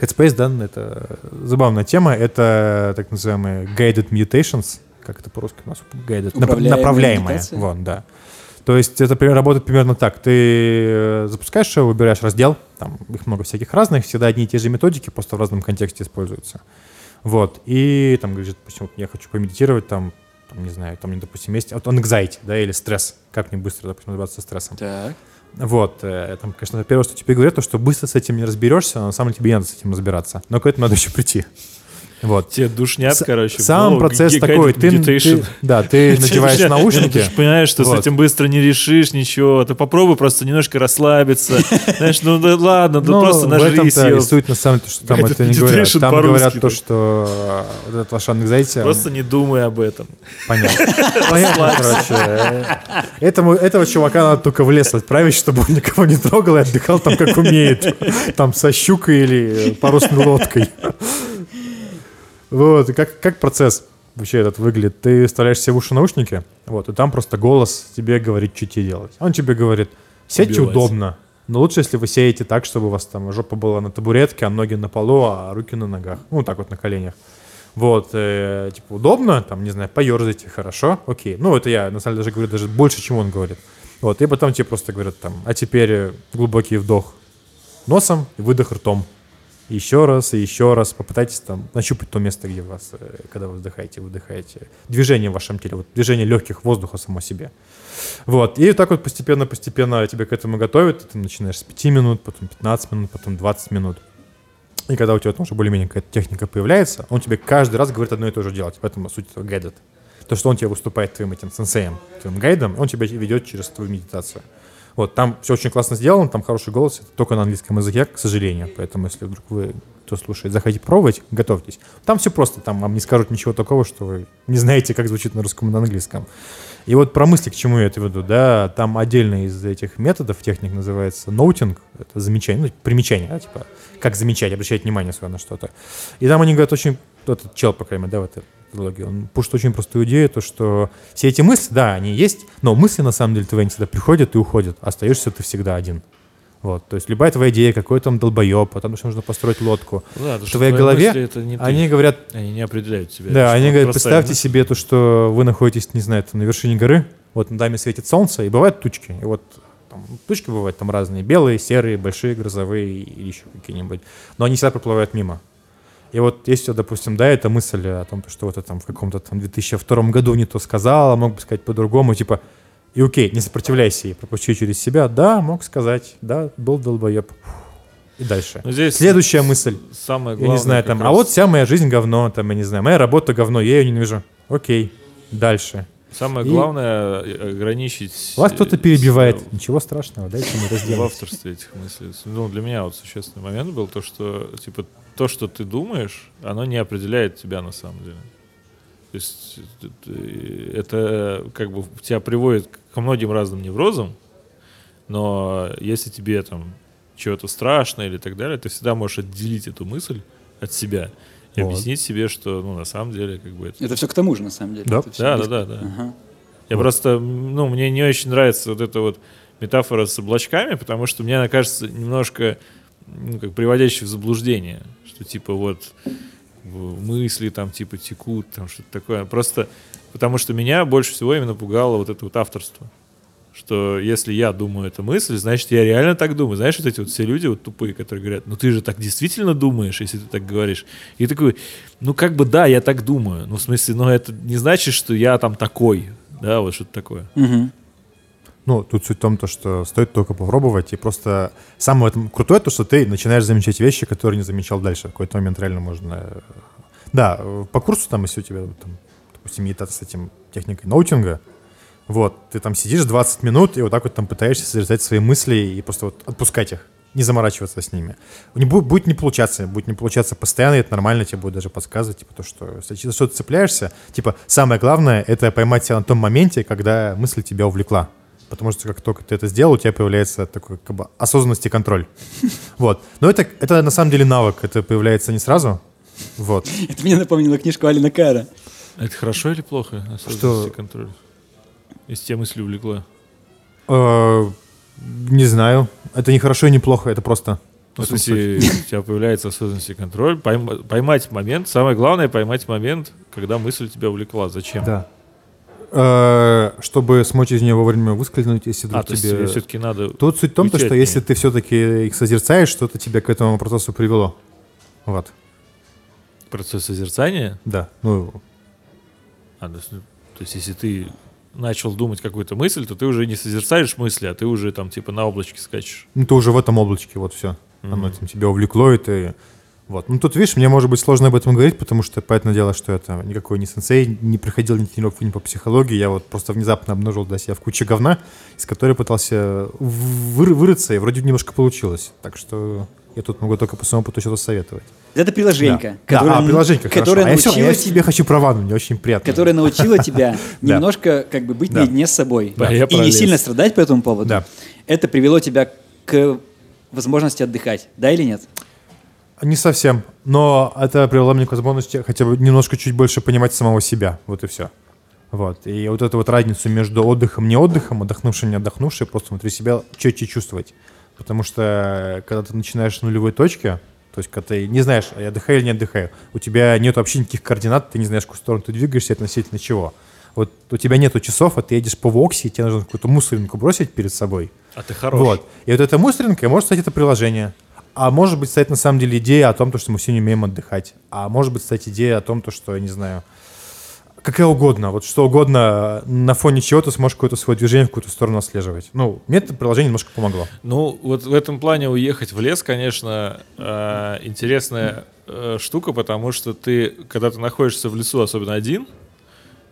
Headspace, да, это забавная тема. Это так называемые guided mutations. Как это по-русски у нас? Guided. Управляемая Направляемая. медитация? Вот, да. То есть это примерно работает примерно так. Ты э, запускаешь его, выбираешь раздел, там их много всяких разных, всегда одни и те же методики, просто в разном контексте используются. Вот. И там говорит, допустим, вот я хочу помедитировать, там, там, не знаю, там, допустим, есть вот anxiety, да, или стресс. Как мне быстро, допустим, разбираться со стрессом. Так. Вот, э, там, конечно, первое, что тебе говорят, то, что быстро с этим не разберешься, но на самом деле тебе не надо с этим разбираться. Но к этому надо еще прийти. Вот. Тебе душнят, С- короче. в Сам голову, процесс такой, ты, ты- да, ты надеваешь наушники, Ты же понимаешь, что с этим быстро не решишь ничего. Ты попробуй просто немножко расслабиться. Знаешь, ну да ладно, Ну, просто в нажрись. этом-то и её. суть, на самом деле, что там это не говорят. Там говорят то, что э, вот этот лошадный зайца... Просто не думай об этом. Понятно. Понятно, короче. э, Этому, этого чувака надо только в лес отправить, чтобы он никого не трогал и отдыхал там, как умеет. Там со щукой или парусной лодкой. Вот, и как, как процесс вообще этот выглядит? Ты вставляешь себе в уши наушники, вот, и там просто голос тебе говорит, что тебе делать. Он тебе говорит, Убивать. удобно, но лучше, если вы сядете так, чтобы у вас там жопа была на табуретке, а ноги на полу, а руки на ногах. Ну, так вот на коленях. Вот, э, типа, удобно, там, не знаю, поерзайте, хорошо, окей. Ну, это я, на самом деле, даже говорю даже больше, чем он говорит. Вот, и потом тебе просто говорят там, а теперь глубокий вдох носом и выдох ртом. Еще раз и еще раз попытайтесь там нащупать то место, где вас, э, когда вы вдыхаете, выдыхаете. Движение в вашем теле, вот движение легких воздуха само себе. Вот, и так вот постепенно-постепенно тебя к этому готовят. Ты начинаешь с 5 минут, потом 15 минут, потом 20 минут. И когда у тебя там уже более-менее какая-то техника появляется, он тебе каждый раз говорит одно и то же делать. Поэтому суть этого гайда. То, что он тебе выступает твоим этим сенсеем, твоим гайдом, он тебя ведет через твою медитацию. Вот, там все очень классно сделано, там хороший голос, это только на английском языке, к сожалению. Поэтому, если вдруг вы, кто слушает, захотите пробовать, готовьтесь. Там все просто, там вам не скажут ничего такого, что вы не знаете, как звучит на русском и на английском. И вот про мысли, к чему я это веду, да, там отдельно из этих методов, техник называется ноутинг, это замечание, ну, примечание, да, типа, как замечать, обращать внимание свое на что-то. И там они говорят очень, этот чел, по крайней мере, да, в этой трилогии, он пушит очень простую идею, то, что все эти мысли, да, они есть, но мысли, на самом деле, твои не всегда приходят и уходят, остаешься ты всегда один. Вот, то есть любая твоя идея, какой там долбоеб, потому что нужно построить лодку. Ну да, В твоей голове это не ты. Они говорят, Они не определяют тебя. да, они говорят, представьте мысль. себе то, что вы находитесь, не знаю, там, на вершине горы, вот над вами светит солнце, и бывают тучки. И вот там, тучки бывают там разные, белые, серые, большие, грозовые или еще какие-нибудь. Но они всегда проплывают мимо. И вот если, допустим, да, эта мысль о том, что вот я там в каком-то там 2002 году не то сказал, а мог бы сказать по-другому, типа, и окей, не сопротивляйся ей, пропусти через себя. Да, мог сказать, да, был долбоеб. И дальше. Ну, здесь Следующая мысль. самое Я главное. не знаю, там, а раз- вот вся моя жизнь говно, там, я не знаю, моя работа говно, я ее ненавижу. Окей, дальше. Самое И- главное э, ограничить... Вас кто-то э, перебивает. себя Ничего страшного, дайте мы это в авторстве этих мыслей. Ну, для меня вот существенный момент был то, что, типа, то, что ты думаешь, оно не определяет тебя на самом деле. То есть э, ты- это как бы тебя приводит ко многим разным неврозам, но если тебе там чего-то страшно или так далее, ты всегда можешь отделить эту мысль от себя и Вот. объяснить себе, что, ну, на самом деле, как бы это... Это все к тому же, на самом деле. Да. Да, да, да, да. Ага. Я просто, м, ну, мне не очень нравится вот эта вот метафора с облачками, потому что мне она кажется немножко, ну, как приводящей в заблуждение, что типа вот мысли там типа текут, там что-то такое. Просто потому что меня больше всего именно пугало вот это вот авторство. Что если я думаю эту мысль, значит, я реально так думаю. Знаешь, вот эти вот все люди вот тупые, которые говорят, ну ты же так действительно думаешь, если ты так говоришь. И такой, ну как бы да, я так думаю. Ну в смысле, но это не значит, что я там такой. Да, вот что-то такое. Мгм. Ну, тут суть в том, то, что стоит только попробовать, и просто самое крутое, то, что ты начинаешь замечать вещи, которые не замечал дальше. В какой-то момент реально можно... э, Да, по курсу там, если у тебя, там, допустим, медитация с этим техникой ноутинга, вот, ты там сидишь 20 минут и вот так вот там пытаешься созерцать свои мысли и просто вот отпускать их, не заморачиваться с ними. Не будет, будет не получаться, будет не получаться постоянно, и это нормально, тебе будет даже подсказывать, типа, то, что если за что ты цепляешься, типа, самое главное, это поймать себя на том моменте, когда мысль тебя увлекла. Потому что как только ты это сделал, у тебя появляется такой как бы осознанность и контроль. Вот. Но это, это на самом деле навык, это появляется не сразу. Вот. Это мне напомнило книжку Алина Кара. Это хорошо или плохо? Осознанность и контроль. Если тебя мысли увлекла. Э, Не знаю. Это не хорошо и не плохо, это просто... Ну, в смысле, у тебя появляется осознанность и контроль. Пойма- поймать момент. Самое главное поймать момент, когда мысль тебя увлекла. Зачем? Да. Э, Чтобы смочь из нее вовремя выскользнуть, если А, вдруг то есть тебе... тебе все-таки надо... Тут суть в том, то, что если ты все-таки их созерцаешь, что-то тебя к этому процессу привело. Вот. Процесс созерцания. Да. Ну, А, то, есть, ну, то есть, если ты начал думать какую-то мысль, то ты уже не созерцаешь мысли, а ты уже там типа на облачке скачешь. ну, ты уже в этом облачке, вот все. Оно Мгм. там тебя увлекло, и ты Вот. Ну, тут, видишь, мне может быть сложно об этом говорить, потому что, понятное дело, что это никакой не сенсей, не проходил ни тренировку ни по психологии, я вот просто внезапно обнаружил для себя в куче говна, из которой пытался вы- вырыться, и вроде немножко получилось. Так что я тут могу только по своему опыту что-то советовать. Это приложенька, Да. которая, Да, а, приложенька, которая хорошо. А я, научила я тебе хочу про ванну, мне очень приятно. которая научила тебя немножко как бы быть наедине с собой и не сильно страдать по этому поводу. Да. Это привело тебя к возможности отдыхать, да или нет? Не совсем, но это привело меня к возможности хотя бы немножко чуть больше понимать самого себя, вот и все. Вот. И вот эту вот разницу между отдыхом и не отдыхом, отдохнувшим не отдохнувшим, просто внутри себя четче чувствовать. Потому что когда ты начинаешь с нулевой точки, то есть когда ты не знаешь, а я отдыхаю или не отдыхаю, у тебя нет вообще никаких координат, ты не знаешь, в какую сторону ты двигаешься относительно чего. Вот у тебя нету часов, а ты едешь по Воксе, и тебе нужно какую-то мусоринку бросить перед собой. А ты хорош. Вот. И вот эта мусоринка может стать это приложение. А может быть, стать на самом деле идея о том, то, что мы все не умеем отдыхать. А может быть, стать идея о том, то, что, я не знаю, какая угодно, вот что угодно, на фоне чего ты сможешь какое-то свое движение в какую-то сторону отслеживать. Ну, мне это приложение немножко помогло. Ну, вот в этом плане уехать в лес, конечно, э, интересная э, штука, потому что ты, когда ты находишься в лесу, особенно один,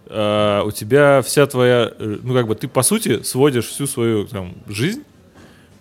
э, у тебя вся твоя, э, ну как бы ты по сути сводишь всю свою там, жизнь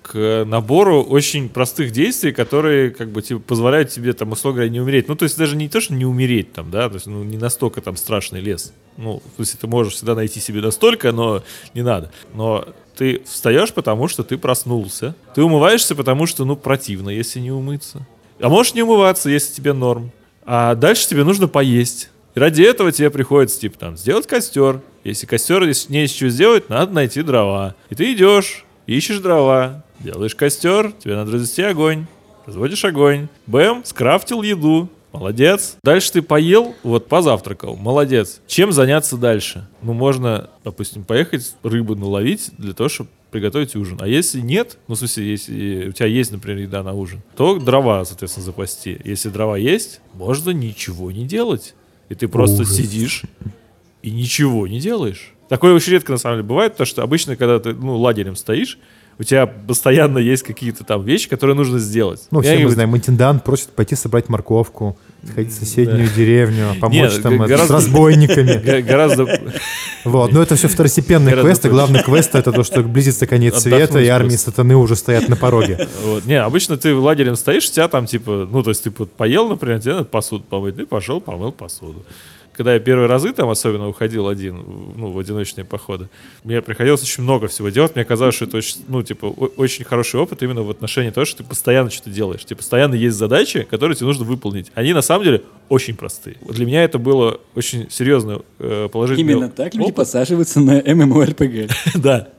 к набору очень простых действий, которые как бы типа, позволяют тебе там условно говоря не умереть. Ну то есть даже не то, что не умереть там, да, то есть ну не настолько там страшный лес. Ну то есть ты можешь всегда найти себе настолько, но не надо. Но ты встаешь, потому что ты проснулся. Ты умываешься, потому что ну противно, если не умыться. А можешь не умываться, если тебе норм. А дальше тебе нужно поесть. И ради этого тебе приходится, типа, там, сделать костер. Если костер если не из чего сделать, надо найти дрова. И ты идешь, ищешь дрова, делаешь костер, тебе надо развести огонь. Разводишь огонь. Бэм, скрафтил еду. Молодец. Дальше ты поел, вот позавтракал. Молодец. Чем заняться дальше? Ну, можно, допустим, поехать рыбу наловить для того, чтобы приготовить ужин. А если нет, ну, в смысле, если у тебя есть, например, еда на ужин, то дрова, соответственно, запасти. Если дрова есть, можно ничего не делать. И ты просто Ужас. сидишь и ничего не делаешь. Такое очень редко, на самом деле, бывает, потому что обычно, когда ты, ну, лагерем стоишь, у тебя постоянно есть какие-то там вещи, которые нужно сделать. Ну, все мы знаем, интендант просит пойти собрать морковку, сходить в соседнюю деревню, помочь Нет, там с разбойниками. Гораздо... Вот, но это все второстепенные Гораздо квесты. проще. Главный квест это то, что близится конец света, и армии просто. сатаны уже стоят на пороге. Вот. Не, обычно ты лагерем стоишь, у тебя там типа, ну, то есть ты поел, например, тебе надо посуду помыть, ты пошел, помыл посуду. Когда я первые разы там особенно уходил один, ну, в одиночные походы, мне приходилось очень много всего делать. Мне казалось, что это очень, ну, типа, очень хороший опыт именно в отношении того, что ты постоянно что-то делаешь. Тебе постоянно есть задачи, которые тебе нужно выполнить. Они на самом деле очень простые. Для меня это было очень серьезно э, положительный Именно так люди опыт. подсаживаются на MMORPG. Да.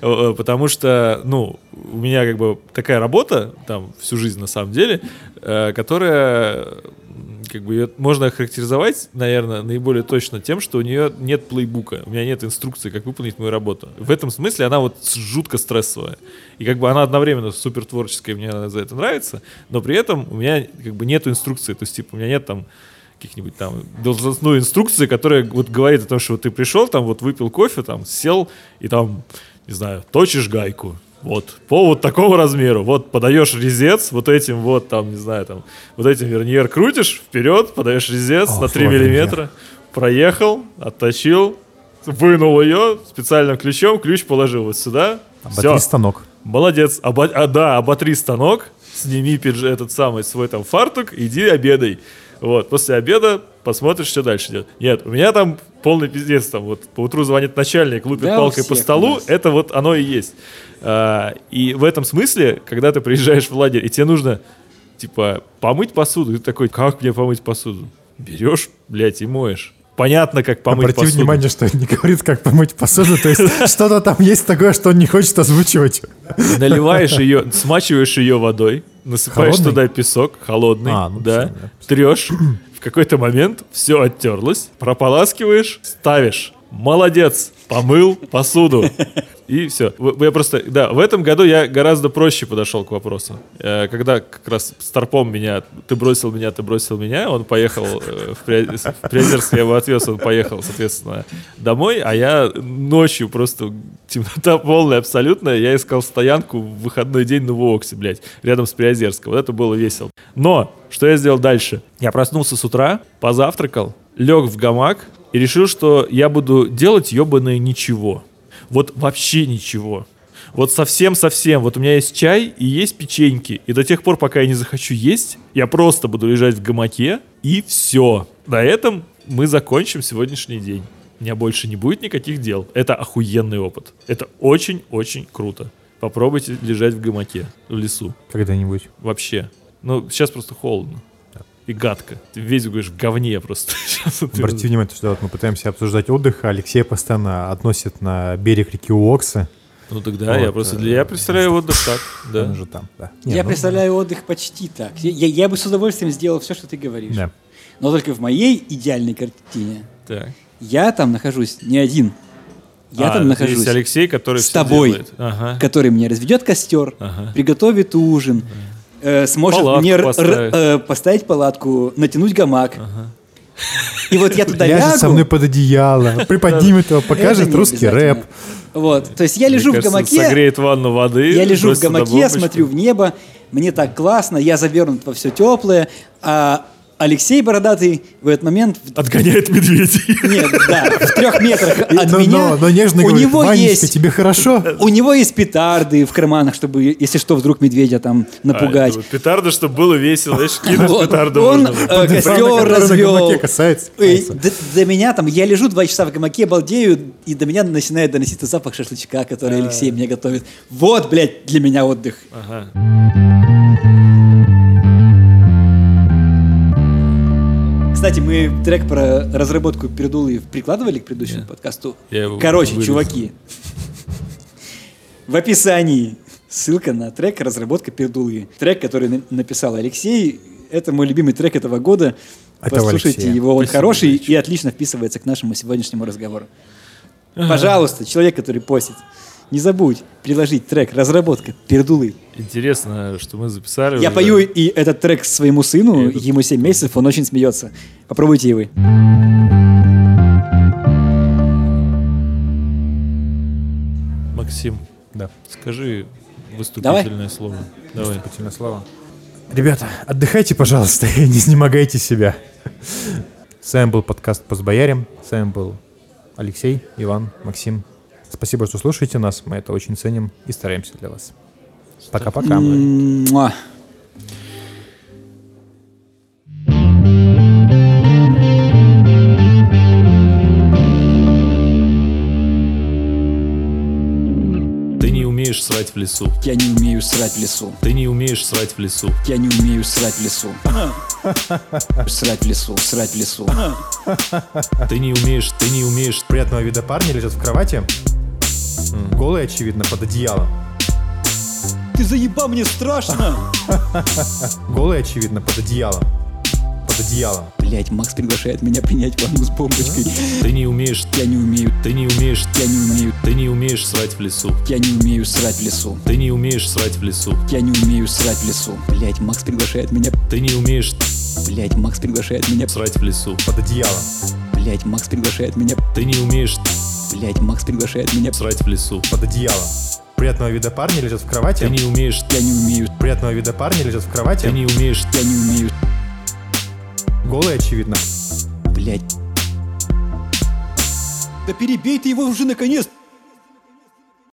Э, Потому что, ну, у меня как бы такая работа, там, всю жизнь на самом деле, э, которая, как бы, её можно охарактеризовать, наверное, наиболее точно тем, что у нее нет плейбука, у меня нет инструкции, как выполнить мою работу. В этом смысле она вот жутко стрессовая. И как бы она одновременно супер творческая, мне за это нравится, но при этом у меня как бы нет инструкции, то есть, типа, у меня нет там каких-нибудь там должностной инструкции, которая вот говорит о том, что вот ты пришел, там вот выпил кофе, там сел и там, не знаю, точишь гайку. Вот, по вот такому размеру. Вот подаешь резец, вот этим вот, там, не знаю, там, вот этим верниер крутишь вперед, подаешь резец О, на 3 сложный миллиметра, проехал, отточил, вынул ее специальным ключом, ключ положил вот сюда. Оботри Все, станок. Молодец. Оба- а, да, оботри станок, сними пидж, этот самый свой там фартук, иди обедай. Вот, после обеда посмотришь, что дальше идет. Нет, у меня там полный пиздец, там вот по утру звонит начальник, лупит Да, палкой по всех столу, это вот оно и есть. А, и в этом смысле, когда ты приезжаешь в лагерь, и тебе нужно, типа, помыть посуду, и ты такой, как мне помыть посуду? Берешь, блядь, и моешь. Понятно, как помыть Обрати посуду. внимание, что он не говорит, как помыть посуду, то есть что-то там есть такое, что он не хочет озвучивать. Наливаешь ее, смачиваешь ее водой, насыпаешь Холодный? туда песок, холодный, А, ну да, да. трешь, в какой-то момент все оттерлось, прополаскиваешь, ставишь молодец, помыл посуду. И все. Я просто, да, в этом году я гораздо проще подошел к вопросу. Э, Когда как раз с торпом меня, ты бросил меня, ты бросил меня, он поехал э, в При- в Приозерск, я его отвез, он поехал, соответственно, домой, а я ночью просто темнота полная абсолютно, я искал стоянку в выходной день на Воксе, блядь, рядом с Приозерском. Вот это было весело. Но, что я сделал дальше? Я проснулся с утра, позавтракал, лег в гамак и решил, что я буду делать ебаное ничего. Вот вообще ничего. Вот совсем-совсем. Вот у меня есть чай и есть печеньки. И до тех пор, пока я не захочу есть, я просто буду лежать в гамаке, и все. На этом мы закончим сегодняшний день. У меня больше не будет никаких дел. Это охуенный опыт. Это очень-очень круто. Попробуйте лежать в гамаке в лесу. Когда-нибудь. Вообще. Ну, сейчас просто холодно. И гадко. Ты весь говоришь в говне просто. Обратите внимание, что вот мы пытаемся обсуждать отдых, а Алексей постоянно относит на берег реки Уокса. Ну тогда Вот, я просто... э, для- Я представляю отдых так. Он Да. же там, да. Не, Я ну, представляю отдых почти так. Я, я- бы с удовольствием сделал все, что ты говоришь. Да. Но только в моей идеальной картине Так. я там нахожусь не один. Я А, там нахожусь Алексей, который с тобой. Ага. который мне разведет костер, Ага. приготовит ужин, э, сможет Палатку мне р- р- э, поставить палатку, натянуть гамак. И вот я туда Ляжет лягу. со мной под одеяло, приподнимет его, покажет русский рэп. Вот, то есть я Мне лежу кажется, в гамаке, Согреет ванну воды. я лежу в гамаке, смотрю в небо, мне так классно, я завернут во все теплое, а Алексей Бородатый в этот момент Отгоняет медведей. Нет, да, в трех метрах от но, меня. но, но нежно у говорит, него Ванечка, есть, тебе хорошо? у него есть петарды в карманах, чтобы, если что, вдруг медведя там напугать. А, вот петарда, чтобы было весело. Знаешь, кинуть Вот, петарду он можно. э, костер развел. касается, И касается. До, до меня там, я лежу два часа в гамаке, балдею, и до меня начинает доноситься запах шашлычка, который Алексей мне готовит. Вот, блядь, для меня отдых. Ага. Кстати, мы трек про разработку пердулы прикладывали к предыдущему Нет. подкасту. Короче, вырезал. чуваки, в описании ссылка на трек «Разработка пердулы». Трек, который на- написал Алексей, это мой любимый трек этого года. Этого Послушайте Алексея. его, он Спасибо, хороший Алексей. и отлично вписывается к нашему сегодняшнему разговору. Пожалуйста, человек, который постит, не забудь приложить трек «Разработка пердулы». Интересно, что мы записали. Я уже. пою и этот трек своему сыну, этот- ему 7 месяцев, он очень смеется. Попробуйте и вы. Максим, Да. скажи выступительное слово. Давай. Вступительное слово. Ребята, отдыхайте, пожалуйста, и не изнемогайте себя. С вами был подкаст «Постбоярим». С вами был Алексей, Иван, Максим. Спасибо, что слушаете нас. Мы это очень ценим и стараемся для вас. Пока-пока. Муа. Ты не умеешь срать в лесу. Я не умею срать в лесу. Ты не умеешь срать в лесу. Я не умею срать в лесу. Срать в лесу, срать в лесу. Ты не умеешь, ты не умеешь. Приятного вида парни лежат в кровати. Голые, очевидно, под одеялом. Ты заебал, мне страшно! Голые, очевидно, под одеялом. Под одеялом. Блять, Макс приглашает меня принять ванну с бомбочкой. Ты не умеешь, Я не умею, ты не умеешь, я не умею, ты не умеешь срать в лесу. я не умею срать в лесу. Ты не умеешь срать в лесу. Я не умею срать в лесу. Блять, Макс приглашает меня. Ты не умеешь Блять, Макс приглашает меня. срать в лесу. Под одеялом. Блять, Макс приглашает меня. Ты не умеешь Блять, Макс приглашает меня. срать в лесу. Под одеялом. Приятного вида парни лежат в кровати. Ты не умеешь, Я не умею, Приятного вида парни лежат в кровати. ты не умеешь, я не умею. Голые, очевидно. Блять. Да перебей ты его уже наконец!